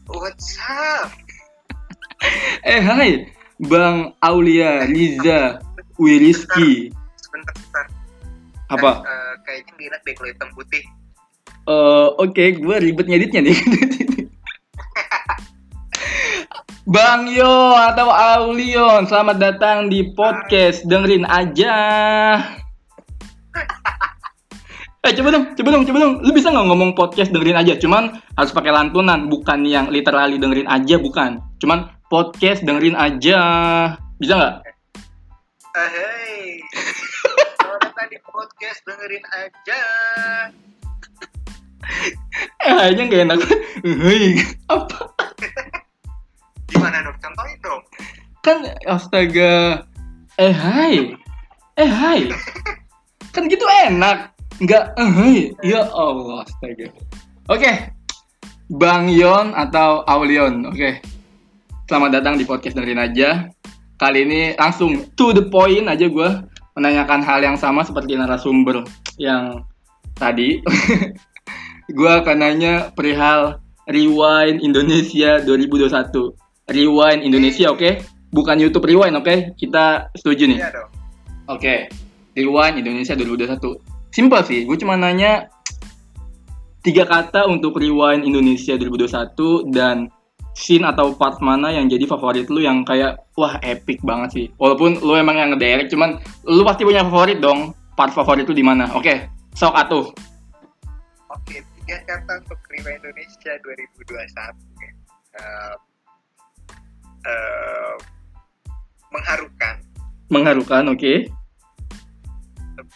What's up? Eh hai. Bang Aulia Liza Wiriski. Sebentar, sebentar. Apa? Eh, kayaknya minat deh kalau hitam putih. Eh, Oke, gue ribet ngeditnya nih. Bang Yo atau Aulion, selamat datang di podcast dengerin aja. Eh coba dong, coba dong, coba dong. Lu bisa nggak ngomong podcast dengerin aja? Cuman harus pakai lantunan, bukan yang literally dengerin aja, bukan. Cuman podcast dengerin aja. Bisa nggak? Eh, hey. Selamat datang di podcast dengerin aja. Eh, kayaknya nggak enak. Hei, apa? Gimana dong? Contohin dong. kan astaga. Eh hai. Eh hai. Kan gitu enak. Nggak eh hai. Ya Allah astaga. Oke. Bang Yon atau Aulion oke. Selamat datang di podcast dengerin aja. Kali ini langsung to the point aja gue menanyakan hal yang sama seperti narasumber yang tadi. Gue akan nanya perihal Rewind Indonesia 2021 Rewind Indonesia, oke? Bukan YouTube Rewind, oke? Kita setuju nih. Iya dong. Oke, Rewind Indonesia 2021. Simpel sih, gue cuma nanya tiga kata untuk Rewind Indonesia 2021 dan scene atau part mana yang jadi favorit lu yang kayak wah epic banget sih. Walaupun lu emang yang ngedirect, cuman lu pasti punya favorit dong. Part favorit lu di mana? Oke, sok atuh. Oke, tiga kata untuk Rewind Indonesia 2021. ya. Eh, eh, mengharukan, Mengharukan, oke.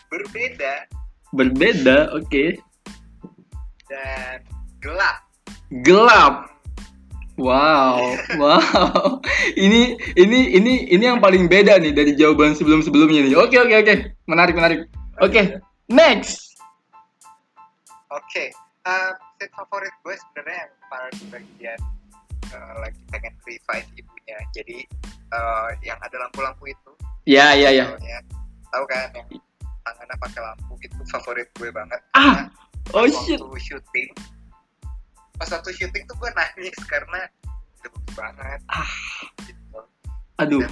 berbeda, Berbeda, oke. dan gelap. Gelap. Wow, wow. Ini ini ini ini yang paling beda nih dari jawaban sebelum-sebelumnya nih. Oke, oke, oke. Menarik, menarik. Oke, next. Oke, eh, scene favorit gue sebenarnya yang part bagian eh, lagi pengen revive ibunya. Jadi eh, yang ada lampu-lampu itu. Ya, ya, ya. Tahu kan yang tangannya pakai lampu itu favorit gue banget. Ah, Karena oh shit. waktu syuting pas waktu syuting tuh gue nangis karena itu bagus banget Ah. gitu. Aduh,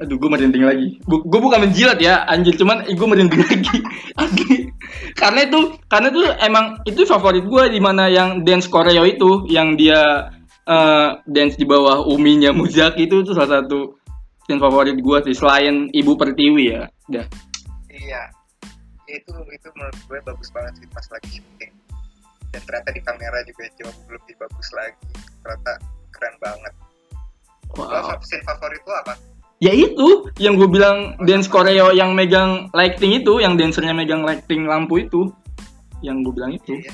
aduh, gue merinding lagi. Gue gue bukan menjilat ya, anjir. Cuman gue merinding lagi. Asli. Karena itu, karena itu emang itu favorit gue di mana yang dance koreo itu, yang dia eh, dance di bawah uminya Muzaki itu itu salah satu scene favorit gue sih selain Ibu Pertiwi ya. Udah. iya itu itu menurut gue bagus banget sih pas lagi syuting dan ternyata di kamera juga jauh lebih bagus lagi ternyata keren banget lo Wow. scene favorit lo apa Ya itu yang gue bilang dance koreo yang megang lighting itu, yang dancernya megang lighting lampu itu, yang gue bilang itu. Iya.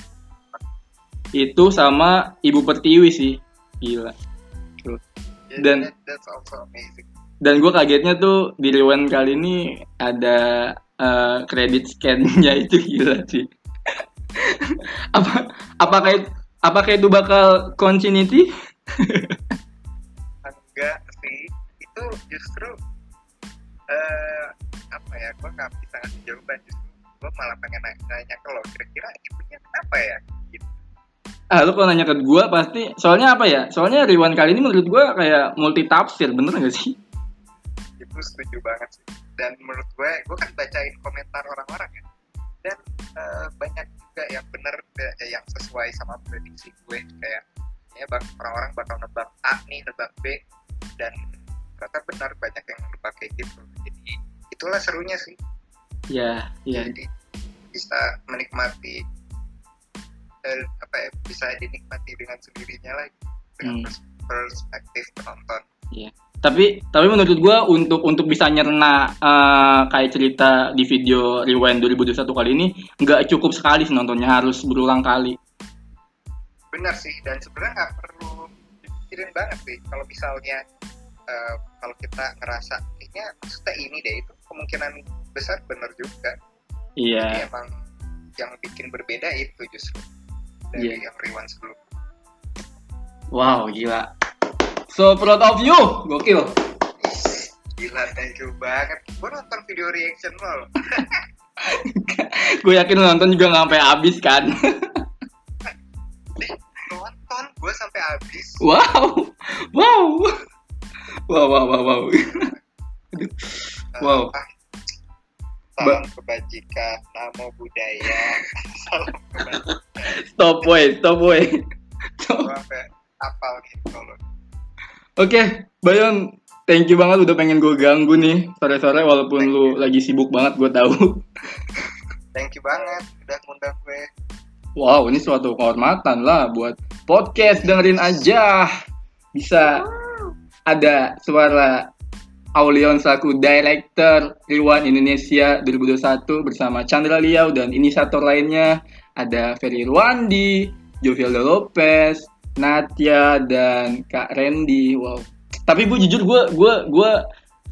Itu sama Ibu Pertiwi sih, gila. Yeah, Dan- that- that's also amazing Dan gue kagetnya tuh di rewind kali ini ada eh, kredit scan-nya itu gila sih. apa apakah itu, apakah itu bakal continuity? enggak sih itu justru eh apa ya gue nggak bisa ngasih jawaban justru gue malah pengen nanya, nanya ke lo kira-kira ibunya kenapa ya Ah, lu kalau nanya ke gue pasti soalnya apa ya? Soalnya rewind kali ini menurut gue kayak multi tafsir, bener gak sih? itu setuju banget sih dan menurut gue gue kan bacain komentar orang-orang ya dan eh, banyak juga yang bener eh, yang sesuai sama prediksi gue kayak ya bak orang-orang bakal nebak A nih nebak B dan ternyata benar banyak yang nebak kayak gitu jadi itulah serunya sih Ya, ya. jadi bisa menikmati eh, apa ya bisa dinikmati dengan sendirinya lagi dengan Hmm. pers- perspektif penonton Tapi tapi menurut gue untuk untuk bisa nyerna eh, kayak cerita di video rewind 2021 kali ini nggak cukup sekali sih nontonnya harus berulang kali. benar sih dan sebenarnya nggak perlu dipikirin banget sih kalau misalnya eh, kalau kita ngerasa kayaknya maksudnya ini deh itu kemungkinan besar benar juga jadi Iya. emang yang bikin berbeda itu justru dari yang rewind sebelum Wow, gila. So proud of you, gokil. gila thank you banget gue nonton video reaction lo Gue yakin lu nonton juga nggak sampai habis kan. nonton gue sampai habis wow, wow, wow, wow, wow, wow. Eh, Wow. ah, salam kebajikan namo budaya. Salam kebajikan. Stop boy, stop boy. sampai apal gitu loh Oke, Bayon, thank you banget udah pengen gue ganggu nih sore-sore walaupun lu lagi sibuk banget gue tahu. thank you banget udah ngundang gue. Wow, ini suatu kehormatan lah buat podcast dengerin aja. Bisa ada suara Aulion selaku Director Rewan Indonesia 2021 bersama Chandra Liao dan inisiator lainnya. Ada Ferry Rwandi, Jovialdo Lopez, Natya dan Kak Randy. Wow. Tapi bu jujur gue gue gue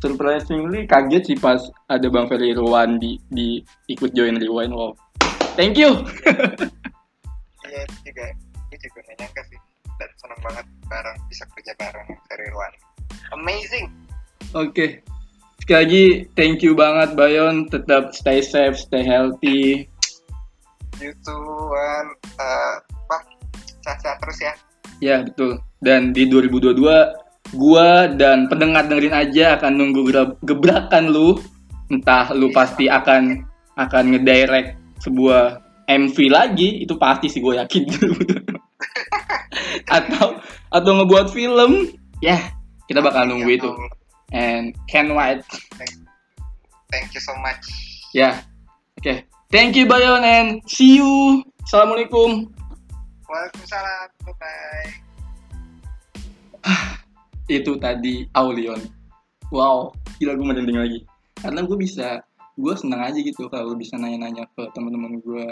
surprisingly kaget sih pas ada Bang Ferry Rwandi di ikut join Rewind. Wow. Thank you. iya itu juga gue juga gak sih dan seneng banget bareng bisa kerja bareng Ferry Rwan amazing Oke. Sekali lagi thank you banget Bayon. Tetap stay safe, stay healthy. you too Wan Eh, apa sehat-sehat terus ya Ya, betul. Dan di 2022 gua dan pendengar dengerin aja akan nunggu gebrakan lu. Entah lu pasti akan akan ngedirect sebuah MV lagi, itu pasti sih gue yakin. atau atau ngebuat film, ya kita bakal nunggu itu. And can wait. Thank you so much. Ya, oke. Thank you Bayon and see you. Assalamualaikum. Waalaikumsalam. Bye. itu tadi Aulion. Wow, gila gue merinding lagi. Karena gue bisa, gue senang aja gitu kalau bisa nanya-nanya ke teman-teman gue.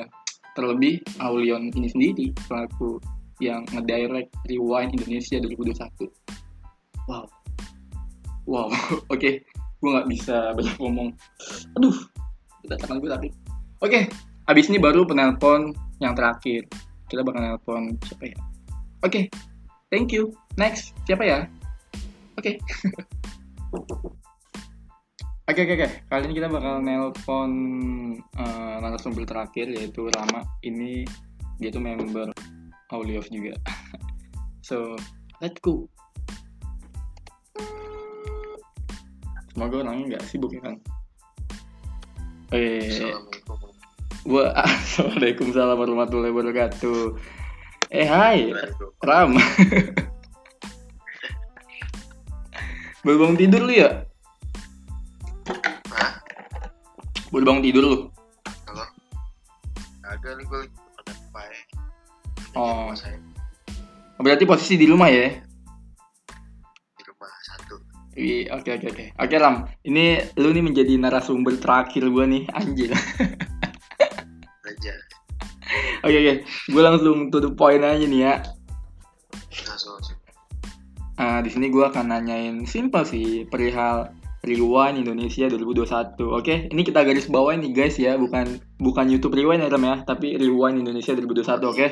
Terlebih Aulion ini sendiri pelaku yang ngedirect Rewind Indonesia 2021. Wow, wow, oke. Gue nggak bisa banyak ngomong. Aduh, udah tangan gue tapi. Oke, abis ini baru penelpon yang terakhir. Kita bakal nelpon siapa ya? Oke, thank you. Next, siapa ya? Oke. Oke oke oke. Kali ini kita bakal nelpon eh, narasumber terakhir yaitu Rama. Ini dia tuh member Auliov juga. so, let's go. Semoga orangnya nggak sibuk ya kan. Eh, gua Assalamualaikum warahmatullahi wabarakatuh. Eh hai, Ram. Baru bangun tidur lu ya? Hah? Baru bangun tidur lu? Halo? Agak nih gue lagi. Oh. Berarti posisi di rumah ya? Iya, oke oke oke. Oke Ram, ini lu nih menjadi narasumber terakhir gua nih, anjir. Aja. Oke oke, gue langsung to the point aja nih ya. Langsung langsung. Ah, di sini gua akan nanyain simpel sih perihal Rewind Indonesia 2021. Oke, ini kita garis bawain nih guys ya, bukan bukan YouTube Rewind ya Ram ya, tapi Rewind Indonesia 2021, oke?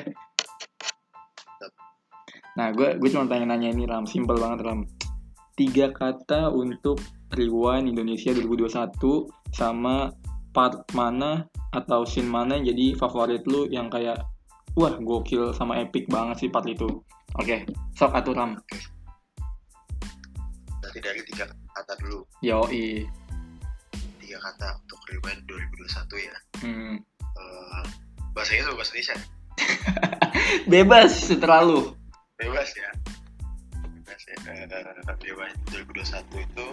Nah, gue gue cuma pengen nanya ini Ram, simpel banget Ram. Tiga kata untuk Rewind Indonesia 2021 sama part mana atau scene mana yang jadi favorit lu yang kayak wah gokil sama epic banget sih part itu. Oke, sok atuh Ram. Berarti dari tiga kata dulu. Yoi. Tiga kata untuk rewind 2021 ya. Hmm. Eh, bahasanya sama bahasa Indonesia. Bebas setelah lu. Bebas ya. Eh, rewind 2021 itu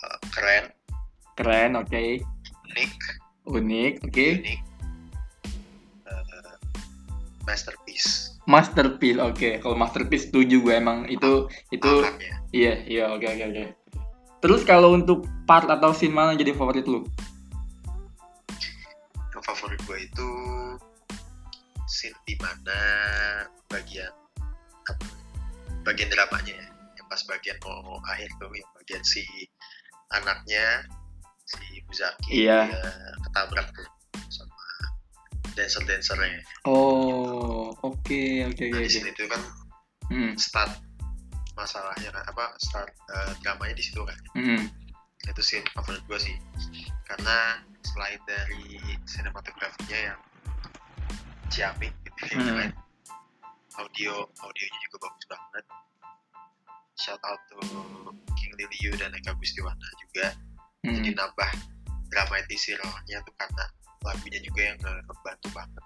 eh, keren, Keren, oke. unik, Unik, oke. unik, eh, masterpiece. Masterpiece, oke. Kalau masterpiece setuju gue emang itu itu Paham ya. iya iya oke oke oke. Terus kalau untuk part atau scene mana jadi favorit lu? Yang favorit gue itu scene di mana bagian bagian dramanya ya. Yang pas bagian mau akhir tuh yang bagian si anaknya si Muzaki Iya. dia ketabrak tuh sama dancer dancernya. Oh, oke oke Nah oke di sini tuh kan Hmm, start masalahnya kan apa start eh, dramanya di situ kan. hmm, itu scene favorit gue sih karena selain dari sinematografinya yang ciamik gitu ya Hmm. Audio audionya juga bagus banget shout out to King Liliu dan Eka Gustiwana juga jadi hmm. nambah dramatisirnya tuh karena lagunya juga yang nge- ngebantu banget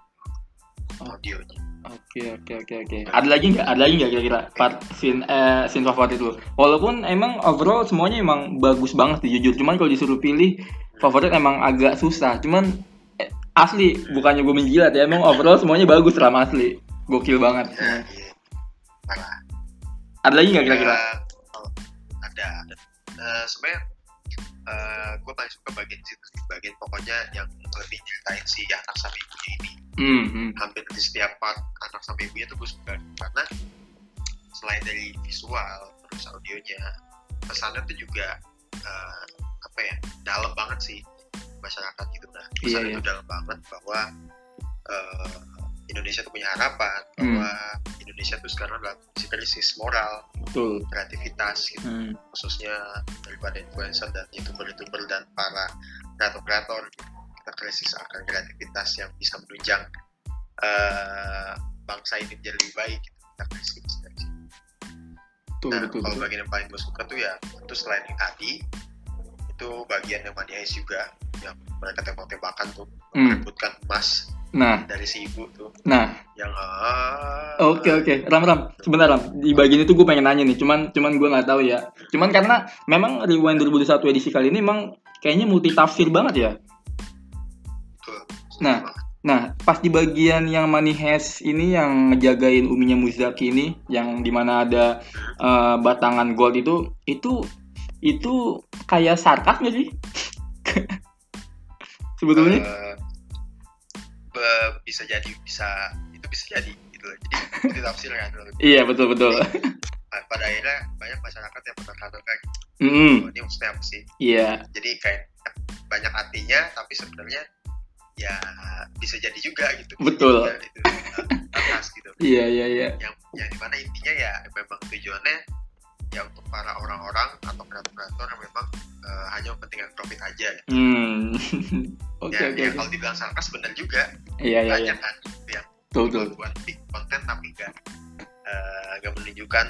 Oh. audionya Oke oke oke oke. Ada lagi nggak? Ada lagi nggak kira-kira part scene eh, scene favorit lu? Walaupun emang overall semuanya emang bagus banget sih jujur. Cuman kalau disuruh pilih favorit emang agak susah. Cuman eh, asli bukannya gue menjilat ya. Emang overall semuanya bagus ram asli. Gokil banget. ya iya parah Ada lagi nggak kira-kira? Oh, ada ada Eh, sebenarnya gue paling suka bagian situ bagian pokoknya yang lebih ceritain si anak sama ibunya ini Hmm, hmm. hampir di setiap part anak sama ibunya tuh gue suka karena selain dari visual terus audionya pesannya tuh juga eh, apa ya dalam banget sih masyarakat gitu nah Iya, pesannya iya. tuh dalam banget bahwa eh, Indonesia tuh punya harapan Hmm. bahwa Indonesia tuh sekarang dalam kondisi krisis moral Betul. kreativitas gitu Hmm. khususnya daripada influencer dan youtuber-youtuber dan para kreator-kreator kita krisis akan kreativitas yang bisa menunjang eh, bangsa ini menjadi lebih baik gitu. kita krisis dari situ. Nah, betul kalau betul bagian yang paling gue suka tuh ya itu selain yang tadi itu bagian yang Money Heist juga yang mereka tembak-tembakan tuh Hmm. merebutkan emas nah dari si ibu tuh nah yang ah, Oke oke, Ram Ram, sebentar Ram. Di bagian itu gue pengen nanya nih, cuman cuman gue nggak tahu ya. Cuman karena memang Rewind 2021 edisi kali ini memang kayaknya multi tafsir banget ya. Betul. Nah. Nah, pas di bagian yang Money Heist ini yang ngejagain uminya Muzaki ini, yang di mana ada eh, batangan gold itu, itu itu kayak sarkas nggak sih? Sebetulnya? Be- bisa jadi bisa itu bisa jadi gitu loh. jadi itu tafsir kan lebih- Iya betul betul. Nah, pada akhirnya banyak masyarakat yang gitu Mm, "Oh, ini maksudnya apa sih Iya jadi kayak banyak artinya tapi sebenarnya ya bisa jadi juga gitu Betul. jadi juga itu eh, atas gitu iya iya iya. yang yang di mana intinya ya memang tujuannya ya untuk para orang-orang atau kreator-kreator yang memang eh, hanya kepentingan profit aja gitu. Hmm. Oke ya, oke ya oke. kalau dibilang sarkas benar juga Iya iya iya. banyak kan yang Betul betul. buat big konten tapi nggak eh, nggak menunjukkan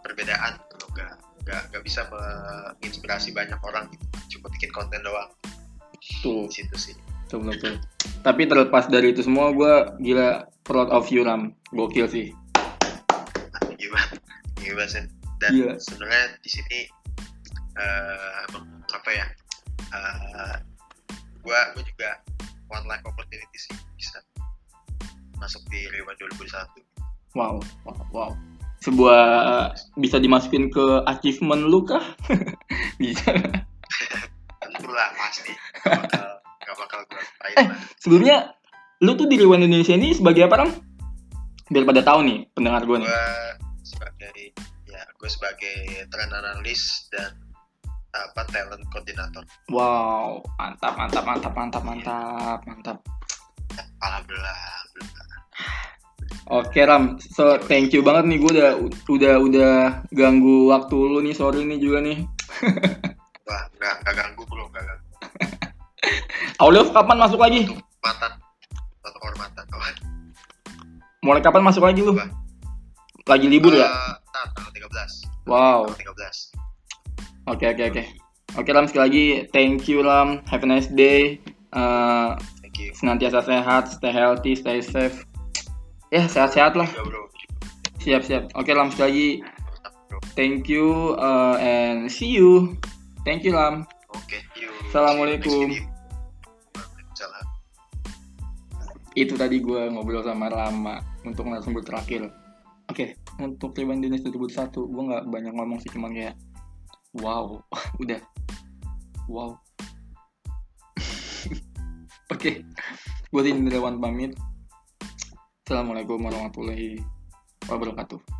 perbedaan gitu nggak nggak nggak bisa menginspirasi banyak orang gitu cuma bikin konten doang Tuh. di situ sih Betul, betul, betul. Tapi terlepas dari itu semua, gue gila proud of you, Ram. Gokil sih. gimana gimana sih dan Gila. sebenarnya di sini eh emang apa ya eh gua gua juga one life opportunity sih bisa masuk di Rewind 2021 Wow, wow, wow. Sebuah uh, bisa dimasukin ke achievement lu kah? bisa. tentulah pasti gak bakal gak bakal gua lupain Eh. lah Sebelumnya, lu tuh di Rewind Indonesia ini sebagai apa, Ram? Biar pada tahu nih, pendengar gue nih. gue sebagai gue sebagai trend analis dan apa talent koordinator Wow, mantap, mantap, mantap, mantap, mantap, mantap. alhamdulillah alhamdulillah. Oke Ram, so thank you banget nih gue udah udah udah ganggu waktu lu nih sorry nih juga nih. wah nggak nggak ganggu bro nggak ganggu Aulio kapan masuk lagi? atau kehormatan kawan Mulai kapan masuk lagi lu? Apa? Lagi libur ya? Eh, nah, tanggal 13 Wow. tanggal 13 Oke oke oke. Oke Ram sekali lagi thank you Ram. Have a nice day. Eh, thank you senantiasa sehat, stay healthy, stay safe. Ya sehat-sehat lah. bro Siap siap. Oke Ram sekali lagi thank you eh, and see you. Thank you Ram. oke you Assalamualaikum. Itu tadi gue ngobrol sama Rama untuk narasumber terakhir. Oke, untuk Rewind Indonesia 2001 gue nggak banyak ngomong sih cuman kayak wow, udah wow. Oke, gue Indriawan pamit. Assalamualaikum warahmatullahi wabarakatuh.